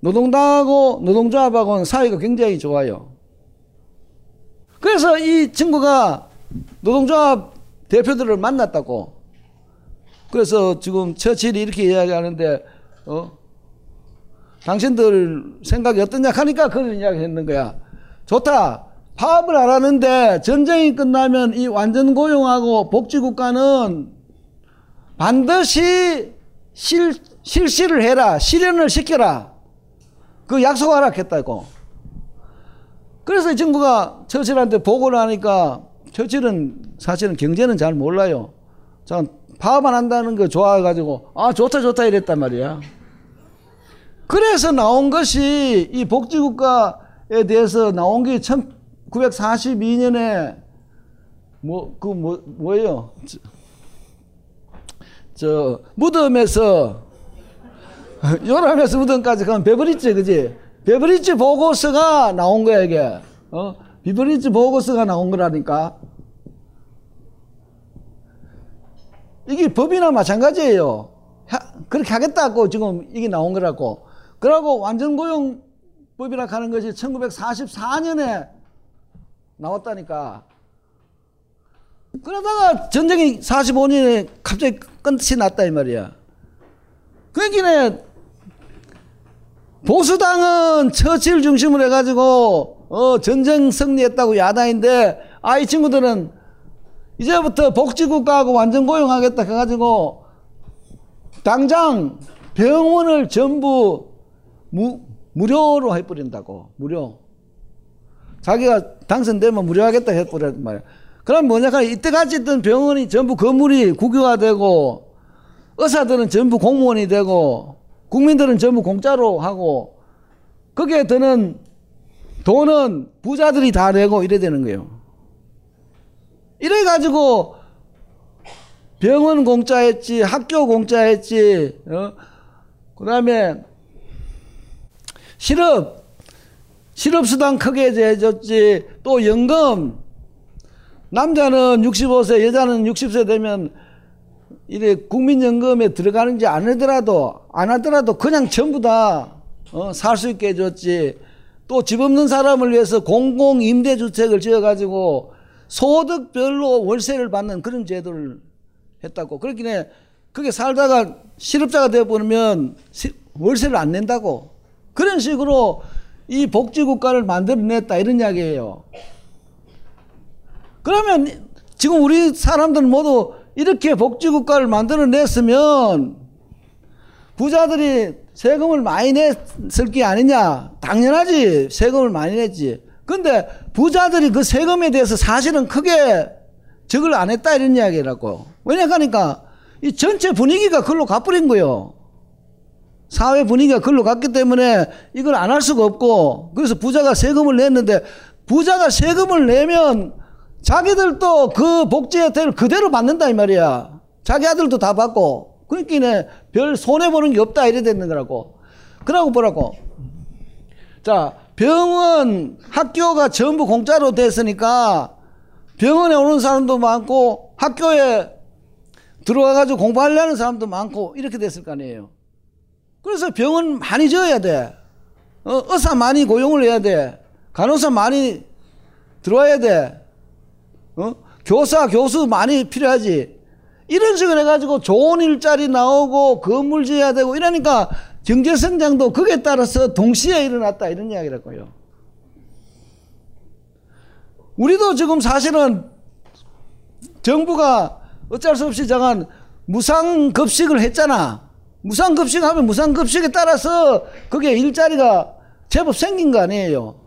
노동당하고 노동조합하고는 사이가 굉장히 좋아요. 그래서 이 친구가 노동조합 대표들을 만났다고. 그래서 지금 처칠이 이렇게 이야기하는데, 어? 당신들 생각이 어떠냐 하니까 그런 이야기 했는 거야. 좋다. 파업을 안 하는데 전쟁이 끝나면 이 완전 고용하고 복지국가는 반드시 실, 실시를 해라. 실현을 시켜라. 그 약속하라 했다고. 그래서 이 친구가 처칠한테 보고를 하니까 처칠은 사실은 경제는 잘 몰라요. 자, 파업 안 한다는 거 좋아해가지고, 아, 좋다, 좋다 이랬단 말이야. 그래서 나온 것이 이 복지국가에 대해서 나온 게 1942년에 뭐, 그 뭐, 뭐 예요? 저, 저 무덤에서 요람에서 무덤까지 가면 베브리지 그지? 베브리지 보고서가 나온 거야 이게. 어? 비브리지 보고서가 나온 거라니까. 이게 법이나 마찬가지예요. 하, 그렇게 하겠다고 지금 이게 나온 거라고. 그러고 완전고용법이라 하는 것이 1944년에 나왔다니까. 그러다가 전쟁이 45년에 갑자기 끝이 났다 이 말이야. 그러니까 보수당은 처칠 중심으로 해가지고 어 전쟁 승리했다고 야당인데 아이 친구들은 이제부터 복지국가하고 완전 고용하겠다 해가지고 당장 병원을 전부 무, 무료로 해버린다고 무료 자기가 당선되면 무료하겠다 해버렸단 말이야 그럼 뭐냐 하면 이때까지 있던 병원이 전부 건물이 국유화되고 의사들은 전부 공무원이 되고 국민들은 전부 공짜로 하고 거기에 드는 돈은 부자들이 다 내고 이래 되는 거예요. 이래 가지고 병원 공짜했지, 학교 공짜했지, 어? 그 다음에 실업, 실업수당 크게 해줬지, 또 연금, 남자는 65세, 여자는 60세 되면 이래 국민연금에 들어가는지 안 하더라도 안 하더라도 그냥 전부 다살수 있게 해줬지. 또 집 없는 사람을 위해서 공공 임대주택을 지어가지고 소득별로 월세를 받는 그런 제도를 했다고. 그렇긴 해. 그게 살다가 실업자가 되어버리면 월세를 안 낸다고. 그런 식으로 이 복지국가를 만들어냈다 이런 이야기예요. 그러면 지금 우리 사람들 모두 이렇게 복지국가를 만들어냈으면 부자들이 세금을 많이 냈을 게 아니냐. 당연하지. 세금을 많이 냈지. 근데 부자들이 그 세금에 대해서 사실은 크게 적을 안 했다 이런 이야기라고. 왜냐 하니까 이 전체 분위기가 글로 가버린 거요. 사회 분위기가 글로 갔기 때문에 이걸 안 할 수가 없고 그래서 부자가 세금을 냈는데 부자가 세금을 내면 자기들도 그 복지 혜택을 그대로 받는다 이 말이야. 자기 아들도 다 받고. 그러니까 별 손해 보는 게 없다 이래 되는 거라고. 그러고 보라고. 자, 병원, 학교가 전부 공짜로 됐으니까 병원에 오는 사람도 많고 학교에 들어와가지고 공부하려는 사람도 많고 이렇게 됐을 거 아니에요. 그래서 병원 많이 지어야 돼. 어, 의사 많이 고용을 해야 돼. 간호사 많이 들어와야 돼. 어? 교사, 교수 많이 필요하지. 이런 식으로 해가지고 좋은 일자리 나오고 건물 지어야 되고 이러니까 경제 성장도 그에 따라서 동시에 일어났다 이런 이야기라고요. 우리도 지금 사실은 정부가 어쩔 수 없이 저간 무상급식을 했잖아. 무상급식하면 무상급식에 따라서 그게 일자리가 제법 생긴 거 아니에요.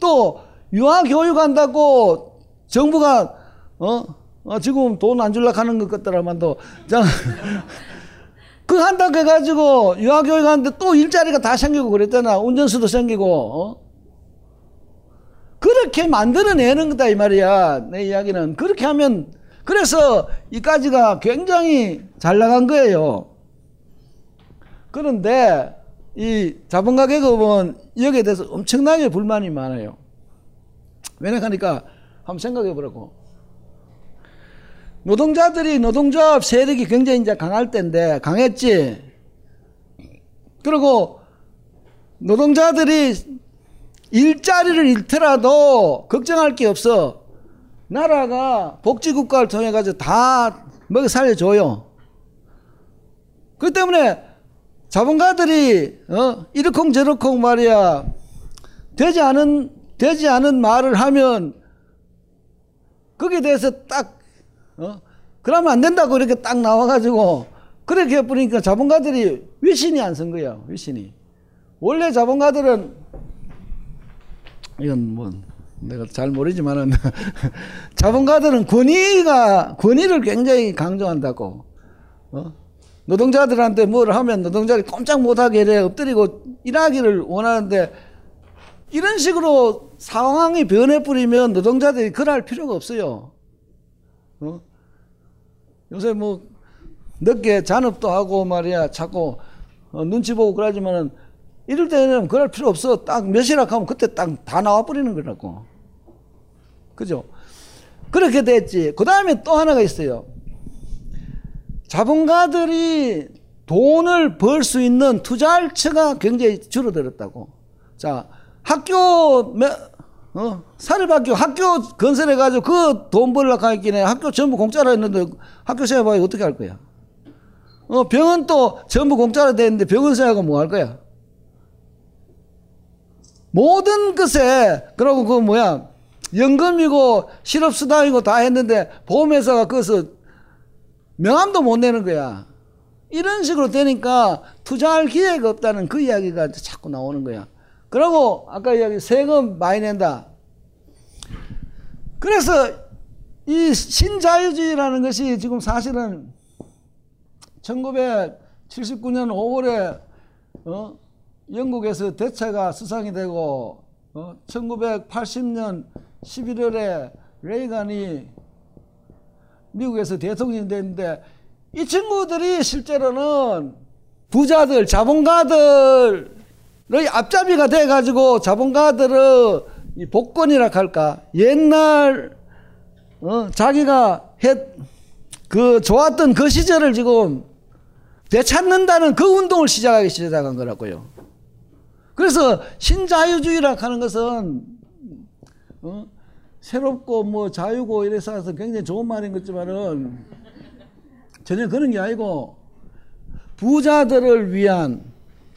또 유아교육한다고 정부가 어, 어 지금 돈 안 줄라 하는 것 같더라만도 그 한다고 해가지고 유아교육 하는데 또 일자리가 다 생기고 그랬잖아. 운전수도 생기고 어? 그렇게 만들어내는 거다 이 말이야. 내 이야기는 그렇게 하면 그래서 이까지가 굉장히 잘 나간 거예요. 그런데 이 자본가 계급은 여기에 대해서 엄청나게 불만이 많아요. 왜냐 하니까 한번 생각해 보라고. 노동자들이 노동조합 세력이 굉장히 이제 강할 때인데 강했지. 그리고 노동자들이 일자리를 잃더라도 걱정할 게 없어. 나라가 복지국가를 통해 가지고 다 먹여 살려줘요. 그 때문에 자본가들이 어 이러쿵 저러쿵 말이야 되지 않은 되지 않은 말을 하면 거기에 대해서 딱 어? 그러면 안 된다고 이렇게 딱 나와가지고 그렇게 해버리니까 자본가들이 위신이 안선 거야 위신이 원래 자본가들은 이건 뭐 내가 잘 모르지만은 자본가들은 권위가 권위를 굉장히 강조한다고 어? 노동자들한테 뭘 하면 노동자들이 꼼짝 못하게 이래 엎드리고 일하기를 원하는데 이런 식으로 상황이 변해 버리면 노동자들이 그럴 필요가 없어요. 어? 요새 뭐 늦게 잔업도 하고 말이야 자꾸 어, 눈치 보고 그러지만은 이럴 때는 그럴 필요 없어. 딱 몇이라 하면 그때 딱 다 나와 버리는 거라고. 그죠? 그렇게 됐지. 그 다음에 또 하나가 있어요. 자본가들이 돈을 벌 수 있는 투자할 처가 굉장히 줄어들었다고. 자, 학교, 어, 사립학교, 학교 건설해가지고 그 돈 벌려고 해. 학교 전부 공짜로 했는데 학교 세워봐야 어떻게 할 거야? 어, 병원 또 전부 공짜로 됐는데 병원 세워가 뭐 할 거야? 모든 것에, 그러고 그 뭐야, 연금이고 실업수당이고 다 했는데 보험회사가 그것을 명함도 못 내는 거야. 이런 식으로 되니까 투자할 기회가 없다는 그 이야기가 자꾸 나오는 거야. 그리고 아까 이야기 세금 많이 낸다. 그래서 이 신자유주의라는 것이 지금 사실은 1979년 5월에 어? 영국에서 대체가 수상이 되고 어? 1980년 11월에 레이간이 미국에서 대통령이 됐는데 이 친구들이 실제로는 부자들, 자본가들 의 앞잡이가 돼가지고 자본가들의 이 복권이라 할까 옛날 어, 자기가 했그 좋았던 그 시절을 지금 되찾는다는 그 운동을 시작하기 시작한 거라고요. 그래서 신자유주의라 하는 것은 어? 새롭고 뭐 자유고 이래서 해서 굉장히 좋은 말인 것지만은 전혀 그런 게 아니고 부자들을 위한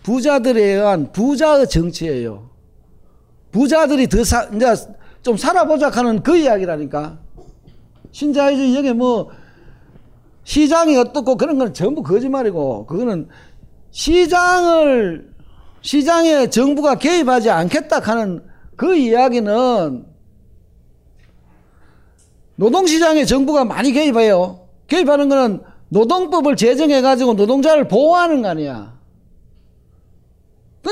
부자들에 의한 부자의 정치예요. 부자들이 더 사, 이제 좀 살아보자 하는 그 이야기라니까. 신자유주의 여기 뭐 시장이 어떻고 그런 건 전부 거짓말이고 그거는 시장을 시장에 정부가 개입하지 않겠다 하는 그 이야기는 노동시장에 정부가 많이 개입해요. 개입하는 거는 노동법을 제정해 가지고 노동자를 보호하는 거 아니야.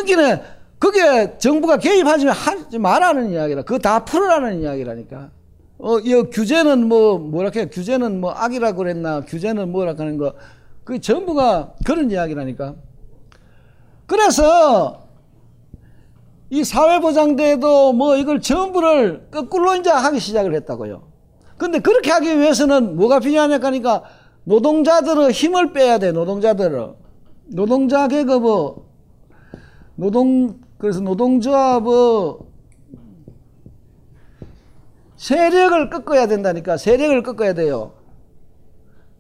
그러니까 그게 정부가 개입하지 하지 말라는 이야기라. 그거 다 풀어라는 이야기라니까. 어, 이 규제는 뭐, 뭐라 해. 규제는 뭐 악이라고 그랬나. 규제는 뭐라 하는 거. 그 전부가 그런 이야기라니까. 그래서 이 사회보장제도 뭐 이걸 전부를 거꾸로 이제 하기 시작을 했다고요. 근데 그렇게 하기 위해서는 뭐가 필요하냐 하니까 노동자들의 힘을 빼야 돼, 노동자들을. 노동자 계급의, 노동, 그래서 노동조합의 세력을 꺾어야 된다니까, 세력을 꺾어야 돼요.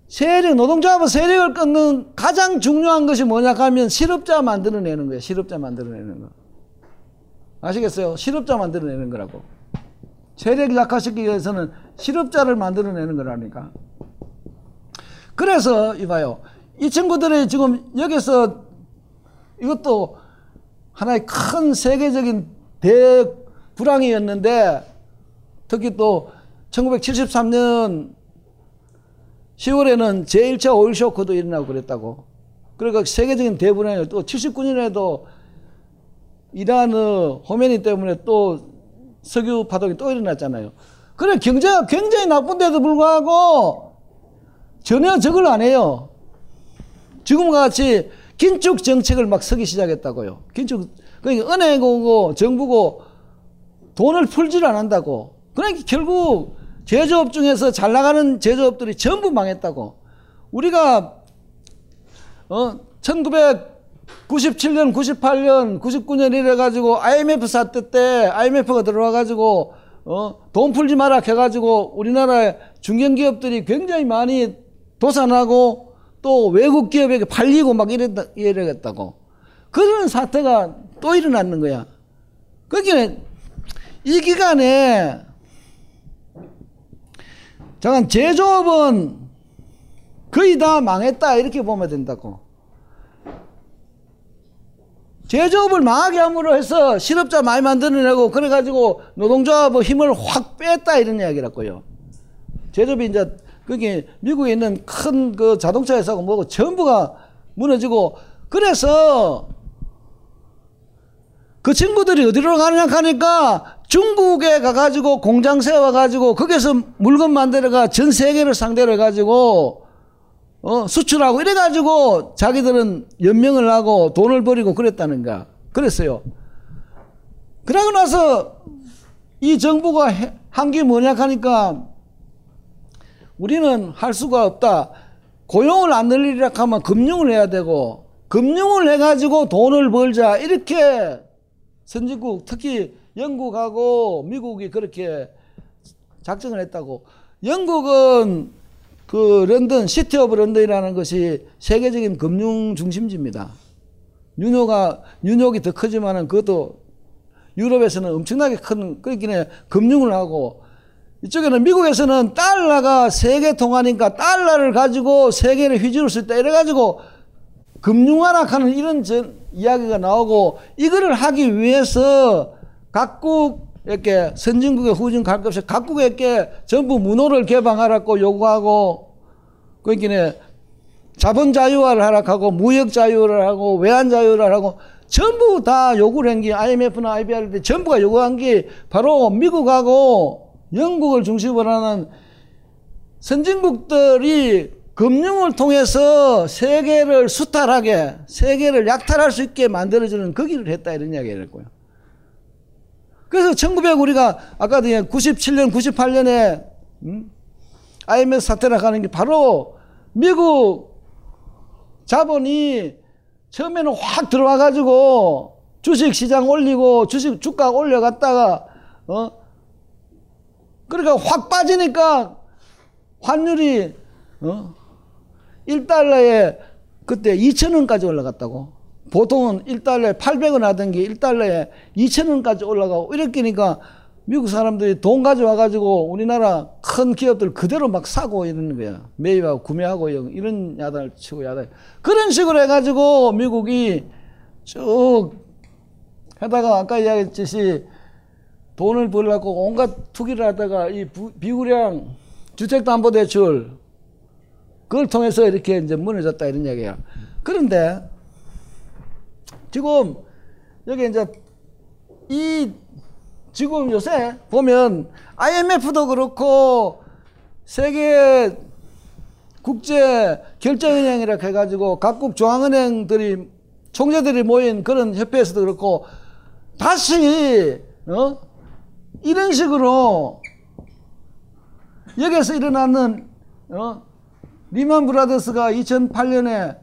세력, 노동조합은 세력을 끊는 가장 중요한 것이 뭐냐 하면 실업자 만들어내는 거예요. 실업자 만들어내는 거. 아시겠어요? 실업자 만들어내는 거라고. 세력을 약화시키기 위해서는 실업자를 만들어내는 거라니까. 그래서 이봐요. 이 친구들이 지금 여기서 이것도 하나의 큰 세계적인 대불황이었는데 특히 또 1973년 10월에는 제1차 오일 쇼크도 일어나고 그랬다고. 그러니까 세계적인 대불황이 또 79년에도 이란의 호메니 때문에 또 석유 파동이 또 일어났잖아요. 그래 경제가 굉장히 나쁜데도 불구하고 전혀 적을 안 해요. 지금과 같이 긴축 정책을 막 서기 시작했다고요. 긴축 그러니까 은행이고 정부고 돈을 풀지를 않는다고. 그러니까 결국 제조업 중에서 잘 나가는 제조업들이 전부 망했다고. 우리가 어 1997년, 98년, 99년 이래 가지고 IMF 사태 때 IMF가 들어와 가지고 어 돈 풀지 마라 해 가지고 우리나라의 중견기업들이 굉장히 많이 도산하고 또 외국 기업에게 팔리고 막 이랬다, 이랬다고. 그런 사태가 또 일어났는 거야. 그러니까 이 기간에 잠깐 제조업은 거의 다 망했다 이렇게 보면 된다고. 제조업을 망하게 함으로 해서 실업자 많이 만들어내고 그래가지고 노동조합의 힘을 확 뺐다 이런 이야기라고요. 제조업이 이제 거기 미국에 있는 큰 그 자동차 회사고 뭐고 전부가 무너지고 그래서 그 친구들이 어디로 가느냐 하니까 중국에 가가지고 공장 세워가지고 거기서 물건 만들어가 전 세계를 상대로 해가지고 어, 수출하고 이래가지고 자기들은 연명을 하고 돈을 버리고 그랬다는가. 그랬어요. 그러고 나서 이 정부가 한 게 뭐냐 하니까 우리는 할 수가 없다. 고용을 안 늘리려 하면 금융을 해야 되고 금융을 해가지고 돈을 벌자. 이렇게 선진국 특히 영국하고 미국이 그렇게 작정을 했다고. 영국은 그 런던 City of London이라는 것이 세계적인 금융 중심지입니다. 뉴욕가 뉴욕이 더 크지만은 그것도 유럽에서는 엄청나게 큰 그런 금융을 하고 이쪽에는 미국에서는 달러가 세계 통화니까 달러를 가지고 세계를 휘두를 수 있다 이래 가지고 금융화라 하는 이런 전, 이야기가 나오고 이거를 하기 위해서 각국 이렇게 선진국의 후진 갈것 없이 각국에게 전부 문호를 개방하라고 요구하고 그러니까 자본 자유화를 하라고 무역 자유를 하고 외환 자유를 하고 전부 다 요구를 한 게 IMF나 IBR 때 전부가 요구한 게 바로 미국하고 영국을 중심으로 하는 선진국들이 금융을 통해서 세계를 수탈하게 세계를 약탈할 수 있게 만들어주는 그 길을 했다 이런 이야기를 했고요. 그래서 1900 우리가 아까 97년 98년에 음? IMF 사태나 가는 게 바로 미국 자본이 처음에는 확 들어와 가지고 주식 시장 올리고 주식 주가 올려갔다가 어 그러니까 확 빠지니까 환율이 어 1달러에 그때 2천원까지 올라갔다고. 보통은 1달러에 800원 하던 게 1달러에 2천원까지 올라가고 이렇게니까 미국 사람들이 돈 가져와가지고 우리나라 큰 기업들 그대로 막 사고 이러는 거야. 매입하고 구매하고 이런 야단을 치고 야단. 그런 식으로 해가지고 미국이 쭉 하다가 아까 이야기했듯이 돈을 벌려고 온갖 투기를 하다가 이 비구량 주택담보대출 그걸 통해서 이렇게 이제 무너졌다 이런 얘기야. 그런데 지금 여기 이제 이 지금 요새 보면 IMF도 그렇고 세계 국제 결제은행이라 해가지고 각국 중앙은행들이 총재들이 모인 그런 협회에서도 그렇고 다시 어? 이런 식으로 여기서 일어나는 어? 리만 브라더스가 2008년에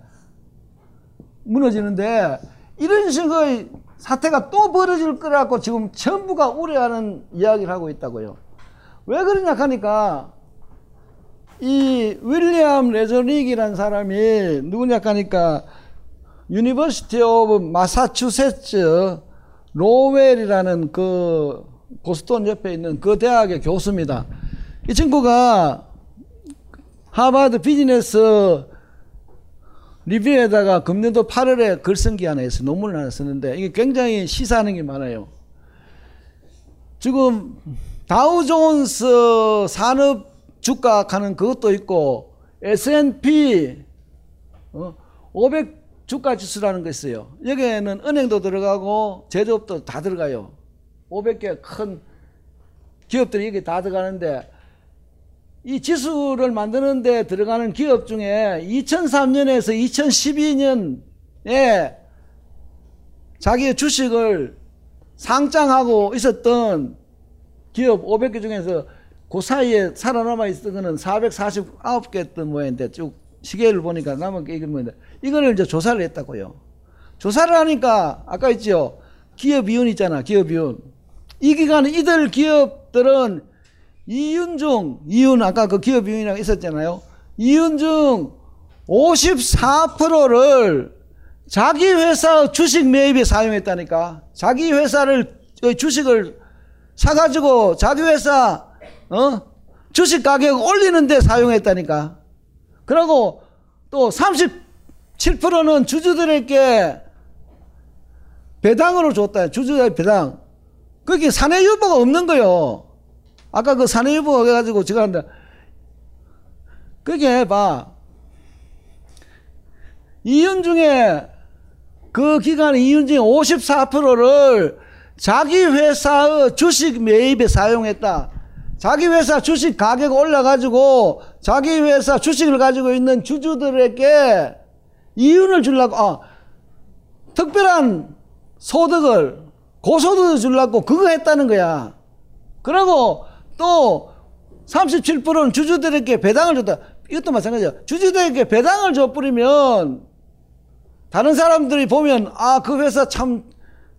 무너지는데 이런 식의 사태가 또 벌어질 거라고 지금 전부가 우려하는 이야기를 하고 있다고요. 왜 그러냐 하니까 이 윌리엄 라조닉이라는 사람이 누구냐 하니까 University of Massachusetts Lowell이라는 그 보스턴 옆에 있는 그 대학의 교수입니다. 이 친구가 하버드 비즈니스 리뷰에다가 금년도 8월에 글쓴게 하나 있어요. 논문을 하나 썼는데 이게 굉장히 시사하는 게 많아요. 지금 다우존스 산업 주가 하는 그것도 있고 S&P 어, 500 주가 지수라는 게 있어요. 여기에는 은행도 들어가고 제조업도 다 들어가요. 500개 큰 기업들이 여기 다 들어가는데 이 지수를 만드는 데 들어가는 기업 중에 2003년에서 2012년에 자기의 주식을 상장하고 있었던 기업 500개 중에서 그 사이에 살아남아 있었던 거는 449개였던 모양인데 쭉 시계를 보니까 남은 게 이건 뭐인데 이거를 이제 조사를 했다고요. 조사를 하니까 아까 있죠. 기업 이윤 있잖아. 기업 이윤. 이 기간에 이들 기업들은 이윤 중 이윤 아까 그 기업 이윤이라고 있었잖아요. 이윤 중 54%를 자기 회사 주식 매입에 사용했다니까. 자기 회사를 주식을 사가지고 자기 회사 어 주식 가격 올리는데 사용했다니까. 그리고 또 37%는 주주들에게 배당으로 줬다. 주주의 배당. 그게 사내 유보가 없는 거요. 아까 그 사내 유보 해가지고 제가 한다. 그게 봐. 이윤 중에 그 기간 이윤 중에 54%를 자기 회사의 주식 매입에 사용했다. 자기 회사 주식 가격 올라가지고 자기 회사 주식을 가지고 있는 주주들에게 이윤을 주려고 아, 특별한 소득을 고소득을 주려고 그거 했다는 거야. 그리고 또 37%는 주주들에게 배당을 줬다. 이것도 마찬가지야. 주주들에게 배당을 줘버리면 다른 사람들이 보면 아 그 회사 참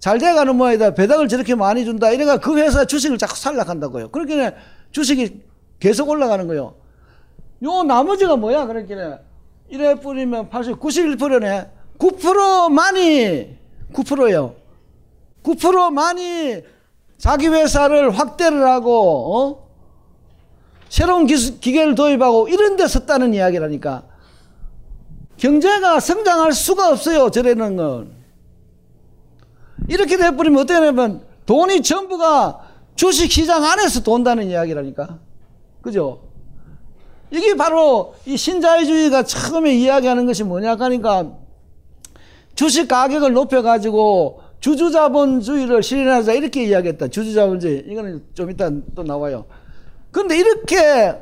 잘 돼가는 모양이다. 배당을 저렇게 많이 준다. 이래가 그 회사 주식을 자꾸 살락한다고요. 그렇게 주식이 계속 올라가는 거요. 요 나머지가 뭐야? 그렇게 이래 뿌리면 80, 91%네. 9%만이 9%예요. 9%만이 자기 회사를 확대를 하고 어? 새로운 기술, 기계를 도입하고 이런 데 썼다는 이야기라니까. 경제가 성장할 수가 없어요. 저래는 건. 이렇게 돼버리면 어떻게 되냐면 돈이 전부가 주식시장 안에서 돈다는 이야기라니까. 그죠? 이게 바로 이 신자유주의가 처음에 이야기하는 것이 뭐냐 하니까 주식 가격을 높여가지고 주주자본주의를 실현하자 이렇게 이야기했다. 주주자본주의. 이거는 좀 이따 또 나와요. 근데 이렇게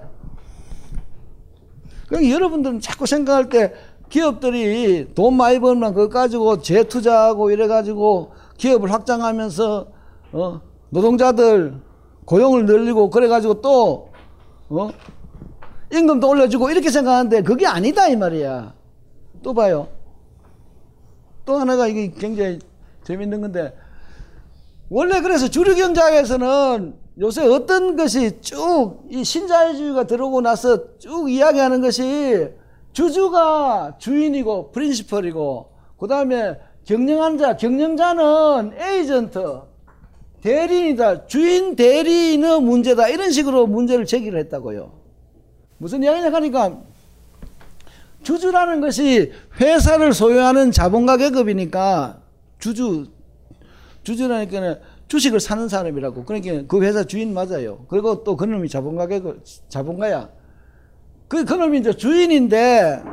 그러니까 여러분들은 자꾸 생각할 때 기업들이 돈 많이 벌면 그거 가지고 재투자하고 이래가지고 기업을 확장하면서 어, 노동자들 고용을 늘리고 그래가지고 또 어, 임금도 올려주고 이렇게 생각하는데 그게 아니다 이 말이야. 또 봐요. 또 하나가 이게 굉장히 재밌는 건데 원래 그래서 주류 경제학에서는 요새 어떤 것이 쭉 이 신자유주의가 들어오고 나서 쭉 이야기하는 것이 주주가 주인이고 프린시펄이고 그 다음에 경영하는 자, 경영자는 에이전트, 대리인이다. 주인 대리인의 문제다. 이런 식으로 문제를 제기를 했다고요. 무슨 이야기냐 하니까 주주라는 것이 회사를 소유하는 자본가 계급이니까 주주, 주주라니까 주식을 사는 사람이라고. 그러니까 그 회사 주인 맞아요. 그리고 또 그놈이 자본가 계급, 자본가야. 그, 그놈이 이제 주인인데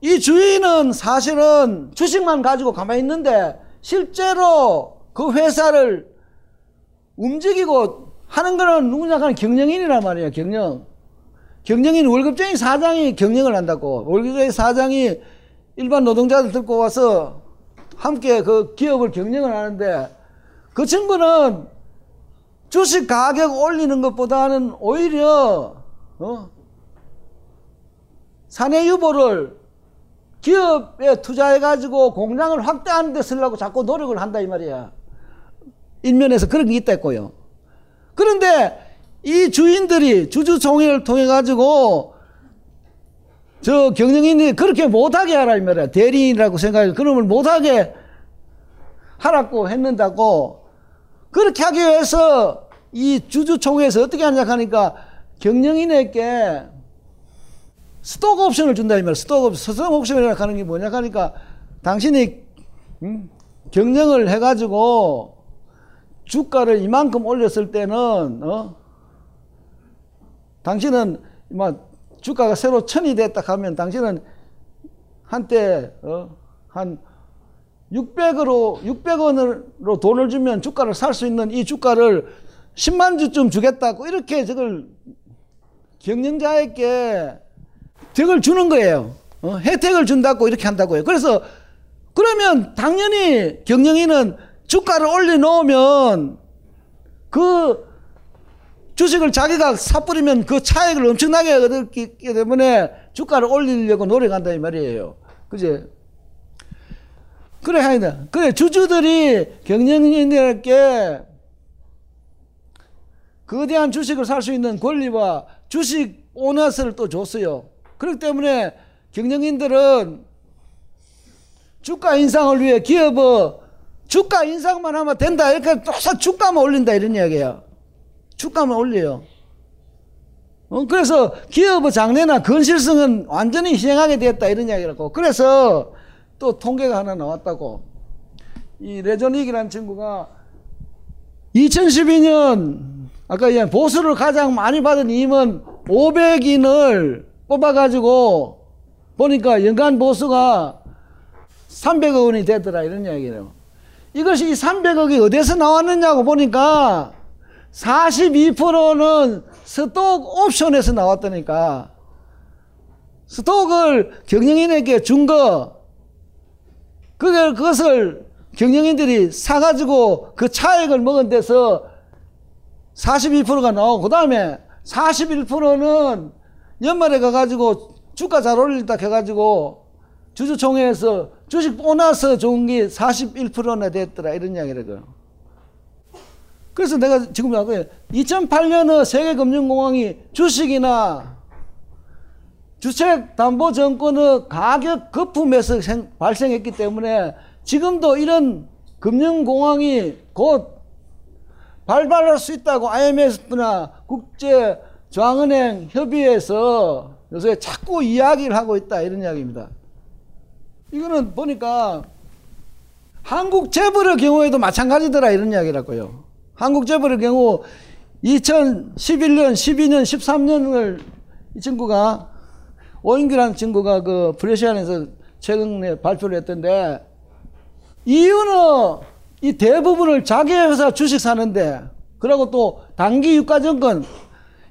이 주인은 사실은 주식만 가지고 가만히 있는데 실제로 그 회사를 움직이고 하는 거는 누구냐 하면 경영인이란 말이에요. 경영. 경영인 월급쟁이 사장이 경영을 한다고. 월급쟁이 사장이 일반 노동자들 들고 와서 함께 그 기업을 경영을 하는데 그 친구는 주식 가격 올리는 것보다는 오히려 어? 사내 유보를 기업에 투자해가지고 공장을 확대하는 데 쓰려고 자꾸 노력을 한다 이 말이야. 일면에서 그런 게 있다 했고요. 그런데 이 주인들이 주주총회를 통해 가지고 저 경영인이 그렇게 못하게 하라 이 말이야. 대리인이라고 생각해. 그놈을 못하게 하라고 했는다고 그렇게 하기 위해서 이 주주총회에서 어떻게 하냐 하니까 경영인에게 스톡 옵션을 준다 이 말이야. 스톡 옵션. 스톡 옵션이라고 하는 게 뭐냐 하니까 당신이 음? 경영을 해가지고 주가를 이만큼 올렸을 때는 어? 당신은 막 주가가 새로 천이 됐다 하면 당신은 한때 어? 한 600으로 600원으로 돈을 주면 주가를 살 수 있는 이 주가를 10만 주쯤 주겠다고 이렇게 저걸 경영자에게 덕을 주는 거예요. 어? 혜택을 준다고 이렇게 한다고요. 그래서 그러면 당연히 경영인은 주가를 올려 놓으면 그 주식을 자기가 사버리면 그 차익을 엄청나게 얻기 때문에 주가를 올리려고 노력한다 이 말이에요. 그제? 그래 하이다. 그래 주주들이 경영인에게 거대한 주식을 살 수 있는 권리와 주식 오너스를 또 줬어요. 그렇기 때문에 경영인들은 주가 인상을 위해 기업의 주가 인상만 하면 된다. 이렇게 또 주가만 올린다 이런 이야기야. 주가만 올려요. 어, 그래서 기업의 장래나 건실성은 완전히 희생하게 되었다 이런 이야기라고. 그래서 또 통계가 하나 나왔다고. 이 레조닉이라는 친구가 2012년 아까 얘기한 보수를 가장 많이 받은 임원 500인을 뽑아가지고 보니까 연간 보수가 300억 원이 되더라 이런 이야기래요. 이것이 300억이 어디서 나왔느냐고 보니까 42%는 스톡 옵션에서 나왔다니까. 스톡을 경영인에게 준 거, 그게, 그것을 경영인들이 사가지고 그 차액을 먹은 데서 42%가 나오고, 그 다음에 41%는 연말에 가가지고 주가 잘 올린다 해가지고 주주총회에서 주식 보너스 좋은 게 41%나 됐더라. 이런 이야기라고요. 그래서 내가 지금 나도 2008년의 세계금융공황이 주식이나 주택담보증권의 가격 거품에서 생, 발생했기 때문에 지금도 이런 금융공황이 곧 발발할 수 있다고 IMF나 국제중앙은행 협의회에서 요새 자꾸 이야기를 하고 있다 이런 이야기입니다. 이거는 보니까 한국 재벌의 경우에도 마찬가지더라 이런 이야기라고요. 한국 재벌의 경우 2011년, 12년, 13년을 이 친구가 오인규라는 친구가 그 프레시안에서 최근에 발표를 했던데 이유는 이 대부분을 자기 회사 주식 사는데 그리고 또 단기 유가증권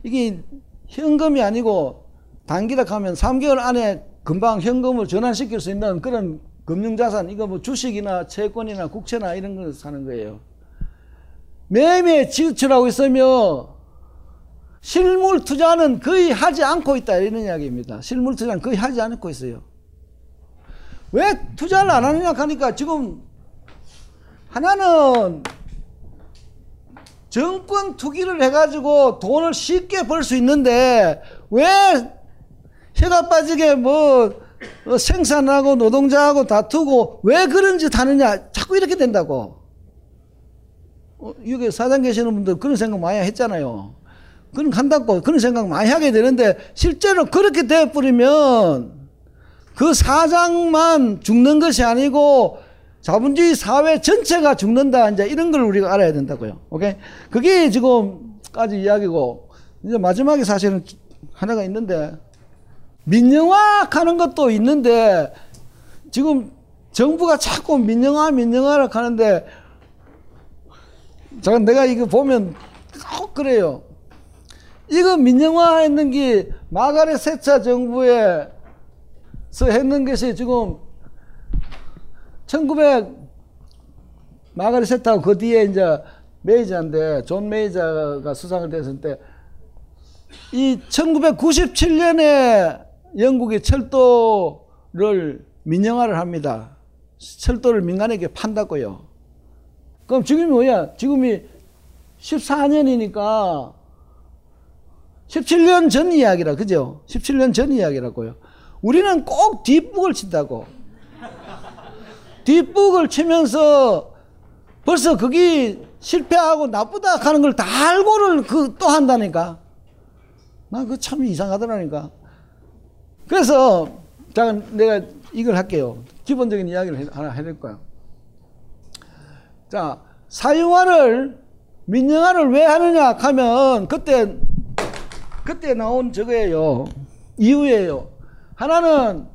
이게 현금이 아니고 단기라 하면 3개월 안에 금방 현금을 전환시킬 수 있는 그런 금융자산 이거 뭐 주식이나 채권이나 국채나 이런 걸 사는 거예요. 매매 지출하고 있으며 실물 투자는 거의 하지 않고 있다 이런 이야기입니다. 실물 투자는 거의 하지 않고 있어요. 왜 투자를 안 하느냐 하니까 지금 하나는 정권 투기를 해가지고 돈을 쉽게 벌 수 있는데 왜 해가 빠지게 뭐 생산하고 노동자하고 다투고 왜 그런 짓 하느냐 자꾸 이렇게 된다고. 어, 여기 사장 계시는 분들 그런 생각 많이 했잖아요. 그런 한다고 그런 생각 많이 하게 되는데 실제로 그렇게 돼버리면 그 사장만 죽는 것이 아니고 자본주의 사회 전체가 죽는다 이제 이런 걸 우리가 알아야 된다고요. 오케이? 그게 지금까지 이야기고 이제 마지막에 사실은 하나가 있는데 민영화하는 것도 있는데 지금 정부가 자꾸 민영화 민영화를 하는데 잠깐 내가 이거 보면 꼭 그래요. 이거 민영화 했는 게 마가렛 새처 정부에서 했는 것이 지금 1900 마가렛 새처고 그 뒤에 이제 메이저인데 존 메이저가 수상을 됐을 때 이 1997년에 영국이 철도를 민영화를 합니다. 철도를 민간에게 판다고요. 그럼 지금이 뭐야? 지금이 14년이니까 17년 전 이야기라, 그죠? 17년 전 이야기라고요. 우리는 꼭 뒷북을 친다고. 뒷북을 치면서 벌써 그게 실패하고 나쁘다 하는 걸 다 알고를 그 또 한다니까. 나그참 이상하더라니까. 그래서 자 내가 이걸 할게요. 기본적인 이야기를 해- 하나 해낼 거야. 자 사유화를 민영화를 왜 하느냐 하면 그때 그때 나온 저거예요. 이유예요. 하나는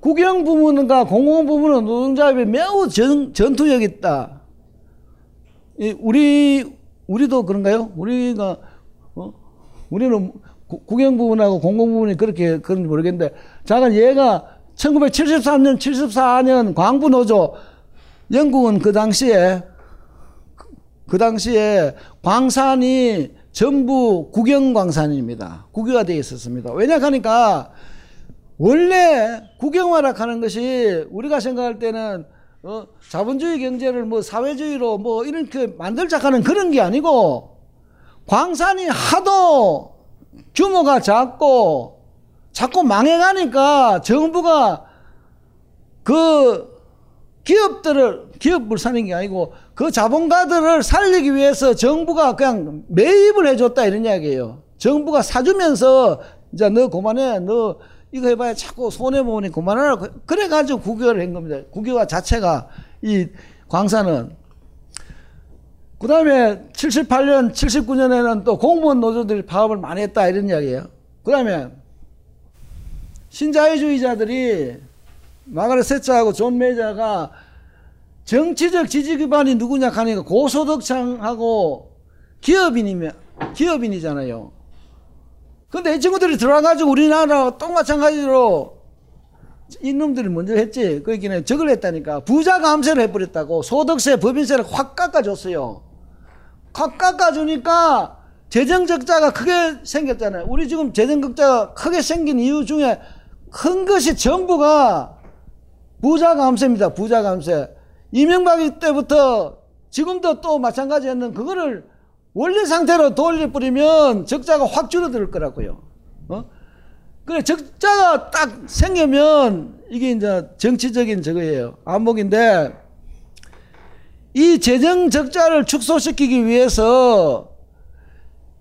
국영 부문과 공공 부문은 노동자협이 매우 전, 전투력 있다. 이 우리 우리도 그런가요? 우리가 어? 우리는 구- 국영 부문하고 공공 부문이 그렇게 그런지 모르겠는데 잠깐 얘가 1973년 74년 광부 노조 영국은 그 당시에 그 당시에 광산이 전부 국영광산입니다. 국유화 되어 있었습니다. 왜냐 하니까 원래 국영화라 하는 것이 우리가 생각할 때는 어, 자본주의 경제를 뭐 사회주의로 뭐 이렇게 만들자 하는 그런 게 아니고 광산이 하도 규모가 작고 자꾸 망해가니까 정부가 그 기업들을 기업을 사는 게 아니고 그 자본가들을 살리기 위해서 정부가 그냥 매입을 해줬다 이런 이야기예요. 정부가 사주면서 이제 너 그만해 너 이거 해봐야 자꾸 손해 보니 그만하라 그래가지고 국유화를 한 겁니다. 국유화 자체가 이 광산은 그 다음에 78년 79년에는 또 공무원 노조들이 파업을 많이 했다 이런 이야기예요. 그 다음에 신자유주의자들이 마가렛 새처하고 존 메이저가 정치적 지지 기반이 누구냐 하니까 고소득층하고 기업인이면 기업인이잖아요. 근데 이 친구들이 들어와가지고 우리나라 똑 마찬가지로 이놈들이 먼저 했지. 그러니까 적을 했다니까. 부자 감세를 해버렸다고. 소득세, 법인세를 확 깎아줬어요. 확 깎아주니까 재정 적자가 크게 생겼잖아요. 우리 지금 재정 적자가 크게 생긴 이유 중에 큰 것이 전부가 부자 감세입니다. 부자 감세. 이명박 때부터 지금도 또 마찬가지였는 그거를 원래 상태로 돌려버리면 적자가 확 줄어들 거라고요. 어? 그래 적자가 딱 생기면 이게 이제 정치적인 저거예요. 안목인데 이 재정 적자를 축소시키기 위해서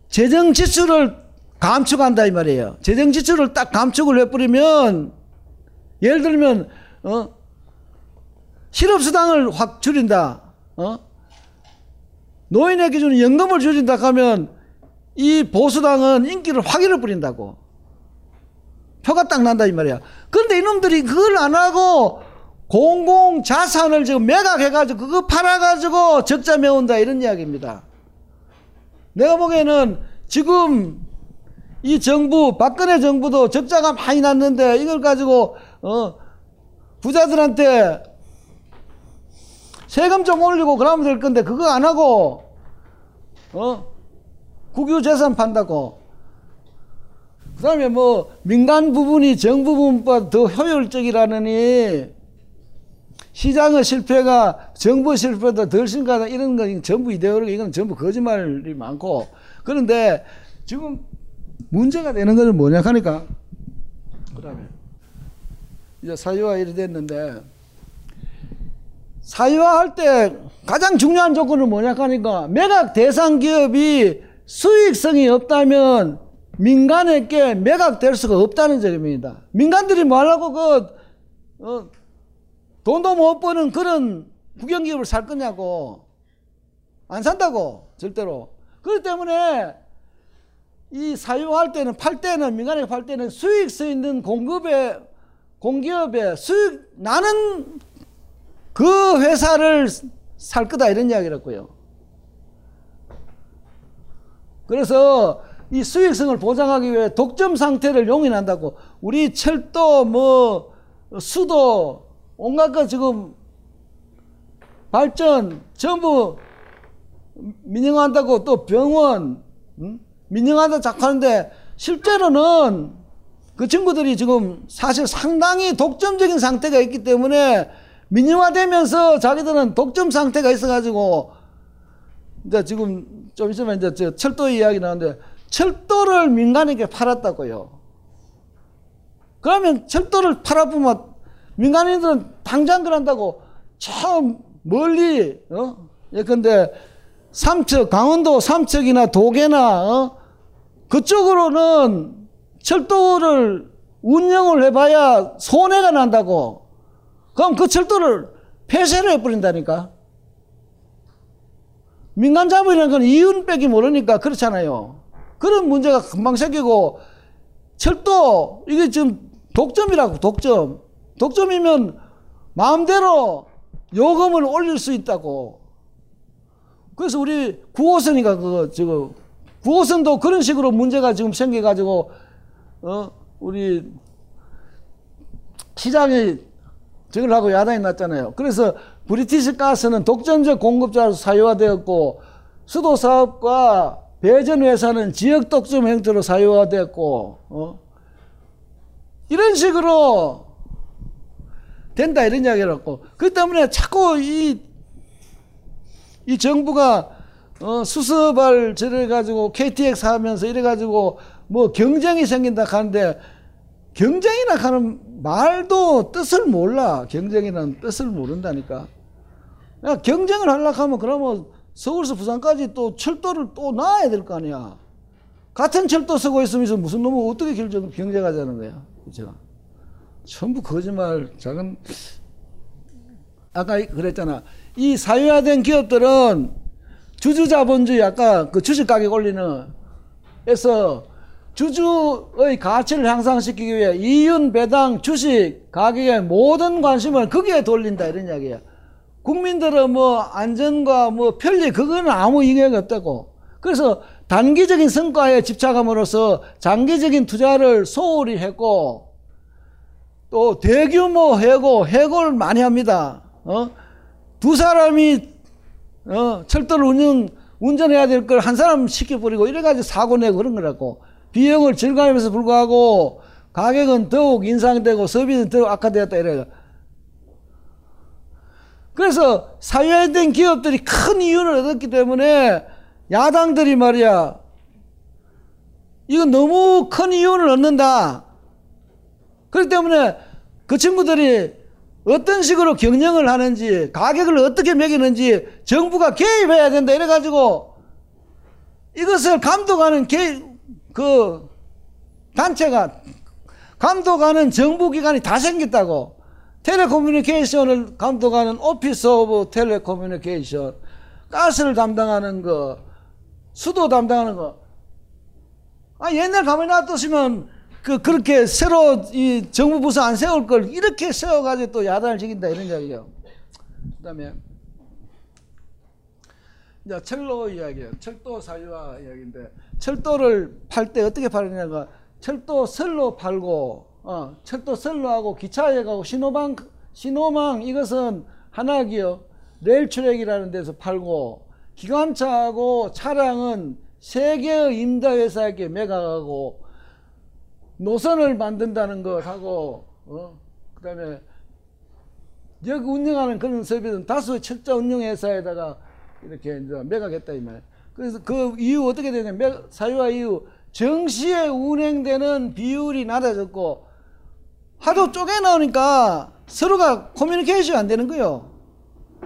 재정 지출을 감축한다 이 말이에요. 재정 지출을 딱 감축을 해버리면 예를 들면 어 실업수당을 확 줄인다. 어? 노인에게 주는 연금을 줄인다 하면 이 보수당은 인기를 확 잃어버린다고. 표가 딱 난다 이 말이야. 그런데 이놈들이 그걸 안 하고 공공 자산을 지금 매각해가지고 그거 팔아가지고 적자 메운다 이런 이야기입니다. 내가 보기에는 지금 이 정부 박근혜 정부도 적자가 많이 났는데 이걸 가지고 어 부자들한테 세금 좀 올리고 그러면 될 건데 그거 안 하고 어? 국유 재산 판다고. 그 다음에 뭐 민간 부분이 정부 부분보다 더 효율적이라느니 시장의 실패가 정부 실패보다 덜 심각하다 이런 거 전부 이데올로기 이건 전부 거짓말이 많고. 그런데 지금 문제가 되는 것은 뭐냐 하니까. 그 다음에 이제 사유화 이래 됐는데 사유화할 때 가장 중요한 조건은 뭐냐 하니까 매각 대상 기업이 수익성이 없다면 민간에게 매각될 수가 없다는 점입니다. 민간들이 뭐 하려고 그 어, 돈도 못 버는 그런 국영기업을 살 거냐고 안 산다고 절대로 그렇기 때문에 이 사유할 때는 팔 때는 민간에 팔 때는 수익성 있는 공급에 공기업에 수익 나는 그 회사를 살 거다 이런 이야기라고요. 그래서 이 수익성을 보장하기 위해 독점 상태를 용인한다고 우리 철도 뭐 수도 온갖 거 지금 발전 전부 민영화한다고 또 병원 응? 민영화한다 자꾸 하는데 실제로는 그 친구들이 지금 사실 상당히 독점적인 상태가 있기 때문에 민영화되면서 자기들은 독점 상태가 있어가지고 이제 지금 좀 있으면 이제 저 철도 이야기 나오는데 철도를 민간에게 팔았다고요. 그러면 철도를 팔아보면 민간인들은 당장 그런다고 참 멀리 어? 예컨대 삼척 강원도 삼척이나 도계나 어? 그쪽으로는 철도를 운영을 해봐야 손해가 난다고. 그럼 그 철도를 폐쇄를 해버린다니까. 민간 자본이라는 건 이윤밖에 모르니까 그렇잖아요. 그런 문제가 금방 생기고 철도 이게 지금 독점이라고 독점. 독점이면 마음대로 요금을 올릴 수 있다고. 그래서 우리 9호선이가 그거 저거 9호선도 그런 식으로 문제가 지금 생겨가지고 어 우리 시장이 저걸 하고 야단이 났잖아요. 그래서 브리티시 가스는 독점적 공급자로 사유화되었고 수도 사업과 배전 회사는 지역 독점 형태로 사유화되었고 어? 이런 식으로 된다 이런 이야기라고. 그 때문에 자꾸 이, 이 정부가 어, 수습을 저래 가지고 KTX 하면서 이래 가지고 뭐 경쟁이 생긴다 하는데 경쟁이나 하는 말도 뜻을 몰라. 경쟁이라는 뜻을 모른다니까. 야, 경쟁을 하려고 하면 그러면 서울에서 부산까지 또 철도를 또 놔야 될 거 아니야. 같은 철도 쓰고 있으면서 무슨 놈은 어떻게 경쟁, 경쟁하자는 거야. 그죠? 전부 거짓말, 작은, 아까 그랬잖아. 이 사유화된 기업들은 주주자본주의, 아까 그 주식 가격 올리는, 에서 주주의 가치를 향상시키기 위해 이윤 배당 주식 가격의 모든 관심을 거기에 돌린다 이런 이야기야. 국민들의 뭐 안전과 뭐 편리 그거는 아무 영향이 없다고. 그래서 단기적인 성과에 집착함으로써 장기적인 투자를 소홀히 했고 또 대규모 해고 해고를 많이 합니다. 어? 두 사람이 어, 철도를 운영 운전해야 될 걸 한 사람 시켜버리고 이래가지고 사고 내고 그런 거라고. 비용을 절감하면서 불구하고 가격은 더욱 인상되고 서비스는 더욱 악화되었다 이래요. 그래서 사회화된 기업들이 큰 이윤을 얻었기 때문에 야당들이 말이야 이건 너무 큰 이윤을 얻는다. 그렇기 때문에 그 친구들이 어떤 식으로 경영을 하는지 가격을 어떻게 매기는지 정부가 개입해야 된다 이래가지고 이것을 감독하는 개, 그 단체가 감독하는 정부기관이 다 생겼다고. telecommunication을 감독하는 Office of Telecommunication, 가스를 담당하는 거, 수도 담당하는 거. 아, 옛날 가만히 놔뒀으면 그, 그렇게 새로 이 정부 부서 안 세울 걸 이렇게 세워가지고 또 야단을 지긴다 이런 이야기예요. 그 다음에 이제 철로 이야기예요. 철도 사유화 이야기인데 철도를 팔 때 어떻게 팔느냐가 철도 선로 팔고 어, 철도 선로하고 기차역하고 신호망 신호망 이것은 하나고요 레일 트랙이라는 데서 팔고 기관차하고 차량은 세 개의 임대 회사에게 매각하고 노선을 만든다는 것 하고 어, 그다음에 역 운영하는 그런 서비스는 다수의 열차 운영 회사에다가 이렇게 이제 매각했다 이 말. 그래서 그 이후 어떻게 되냐면 사유화 이후 정시에 운행되는 비율이 낮아졌고 하도 쪼개 나오니까 서로가 커뮤니케이션이 안 되는 거예요.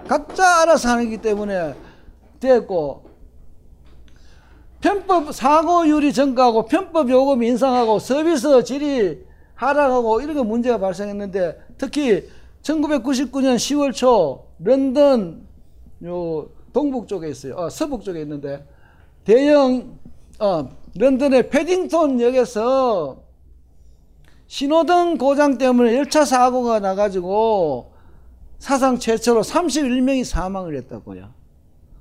각자 알아서 하기 때문에 됐고 편법 사고율이 증가하고 편법 요금이 인상하고 서비스 질이 하락하고 이런 게 문제가 발생했는데 특히 1999년 10월 초 런던 요 동북 쪽에 있어요. 어, 서북 쪽에 있는데 대형 어, 런던의 패딩턴 역에서 신호등 고장 때문에 열차 사고가 나가지고 사상 최초로 31명이 사망을 했다고요.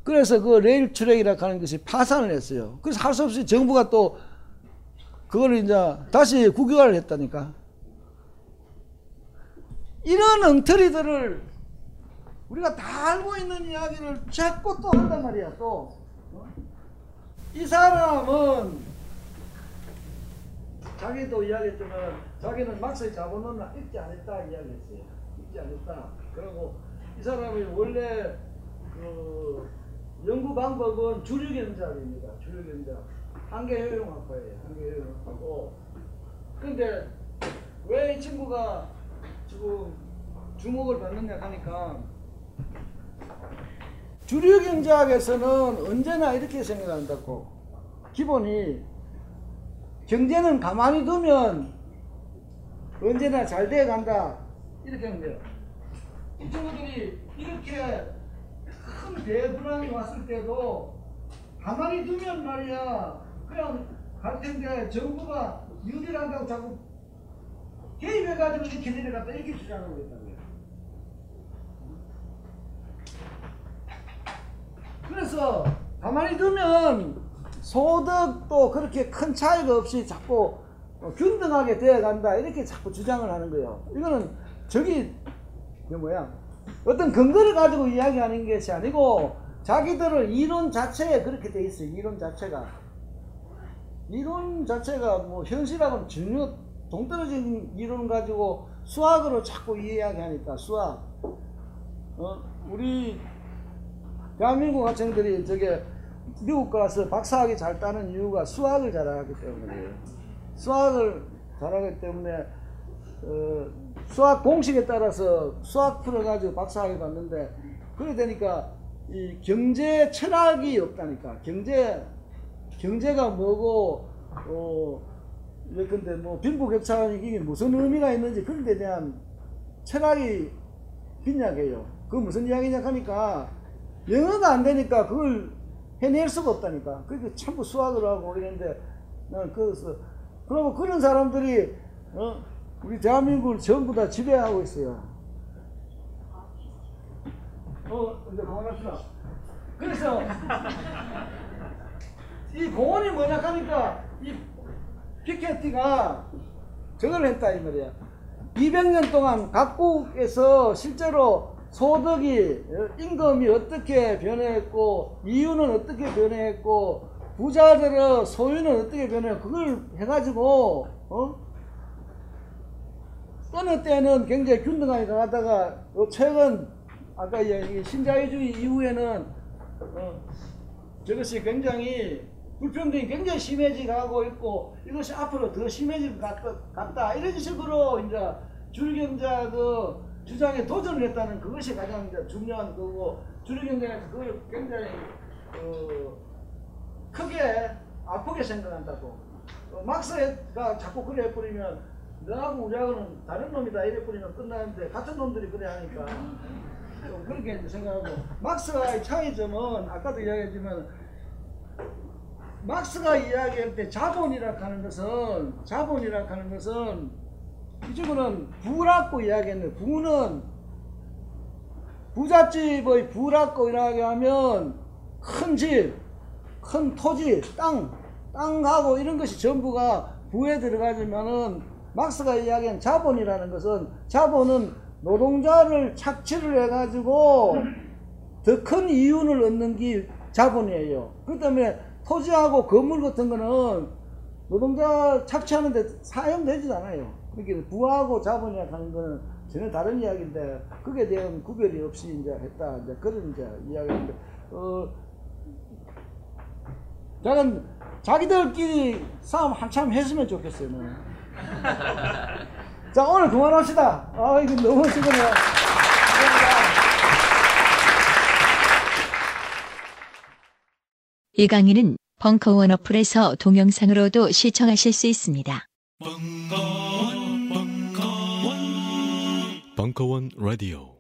그래서 그 레일 트랙이라 하는 것이 파산을 했어요. 그래서 할 수 없이 정부가 또 그걸 이제 다시 국유화를 했다니까. 이런 엉터리들을 우리가 다 알고 있는 이야기를 자꾸 또 한단 말이야, 또. 어? 이 사람은 자기도 이야기했지만 자기는 막스의 자본론을 읽지 않았다 이야기했어요. 읽지 않았다. 그리고 이 사람이 원래 그 연구 방법은 주류경제학입니다. 주류경제학. 한계효용학과예요. 한계효용학과고. 근데 왜 이 친구가 지금 주목을 받느냐 하니까 주류 경제학에서는 언제나 이렇게 생각한다고 기본이 경제는 가만히 두면 언제나 잘 돼 간다 이렇게 하는 거예요. 이 친구들이 이렇게 큰 대불안이 왔을 때도 가만히 두면 말이야 그냥 갈 텐데 정부가 유리한다고 자꾸 개입해가지고 이렇게 내려갔다 이렇게 주장하고 있다고요. 그래서 가만히 두면 소득도 그렇게 큰 차이가 없이 자꾸 어, 균등하게 되어간다. 이렇게 자꾸 주장을 하는 거예요. 이거는 저기 그 뭐야? 어떤 근거를 가지고 이야기하는 것이 아니고 자기들은 이론 자체에 그렇게 돼 있어요. 이론 자체가. 이론 자체가 뭐 현실하고는 전혀 동떨어진 이론 가지고 수학으로 자꾸 이야기하니까 수학. 어? 우리 대한민국 학생들이 저게 미국 가서 박사학위 잘 따는 이유가 수학을 잘하기 때문이에요. 수학을 잘하기 때문에 어, 수학 공식에 따라서 수학 풀어가지고 박사학위 받는데 그래 되니까 이 경제 철학이 없다니까 경제 경제가 뭐고 어 예컨대 뭐 빈부격차가 이게 무슨 의미가 있는지 그런 데 대한 철학이 빈약해요. 그 무슨 이야기냐 하니까 영어가 안 되니까 그걸 해낼 수가 없다니까. 그게 전부 수학을 하고 이랬는데 난 그래서 그러고 그런 사람들이 어 우리 대한민국을 전부 다 지배하고 있어요. 어 이제 그만합시다. 그래서 이 공원이 뭐냐 하니까 이 피케티가 저걸 했다 이 말이야. 200년 동안 각국에서 실제로 소득이 임금이 어떻게 변했고 이유는 어떻게 변했고 부자들의 소유는 어떻게 변했고 그걸 해가지고 어? 어느 때는 굉장히 균등하게 가다가 어, 최근 아까 이 신자유주의 이후에는 어, 저것이 굉장히 불평등이 굉장히 심해져 가고 있고 이것이 앞으로 더 심해질 것 같다 이런 식으로 이제 줄경자 그 주장에 도전을 했다는 그것이 가장 중요한 거고 줄경자에서 그걸 굉장히 어, 크게 아프게 생각한다고. 어, 막스가 자꾸 그래 버리면 너하고 우리하고는 다른 놈이다 이래 버리면 끝나는데 같은 놈들이 그래 하니까 좀 그렇게 생각하고. 막스와의 차이점은 아까도 이야기했지만 막스가 이야기할 때 자본이라 하는 것은 자본이라 하는 것은 이쪽은 부라고 이야기했는데 부는 부잣집의 부라고 이야기하면 큰 집, 큰 토지, 땅, 땅하고 이런 것이 전부가 부에 들어가지만은 막스가 이야기한 자본이라는 것은 자본은 노동자를 착취를 해가지고 더 큰 이윤을 얻는 게 자본이에요. 그 때문에 토지하고 건물 같은 거는 노동자 착취하는데 사용되지 않아요. 그러니까 부하고 자본이라 하는 거는 전혀 다른 이야기인데 그게 대한 구별이 없이 이제 했다 이제 그런 이제 이야기인데 어 저는 자기들끼리 싸움 한참 했으면 좋겠어요. 뭐. 자 오늘 그만합시다. 아 이거 너무 지금요. 이 강의는 벙커원 어플에서 동영상으로도 시청하실 수 있습니다. 벙커 원 라디오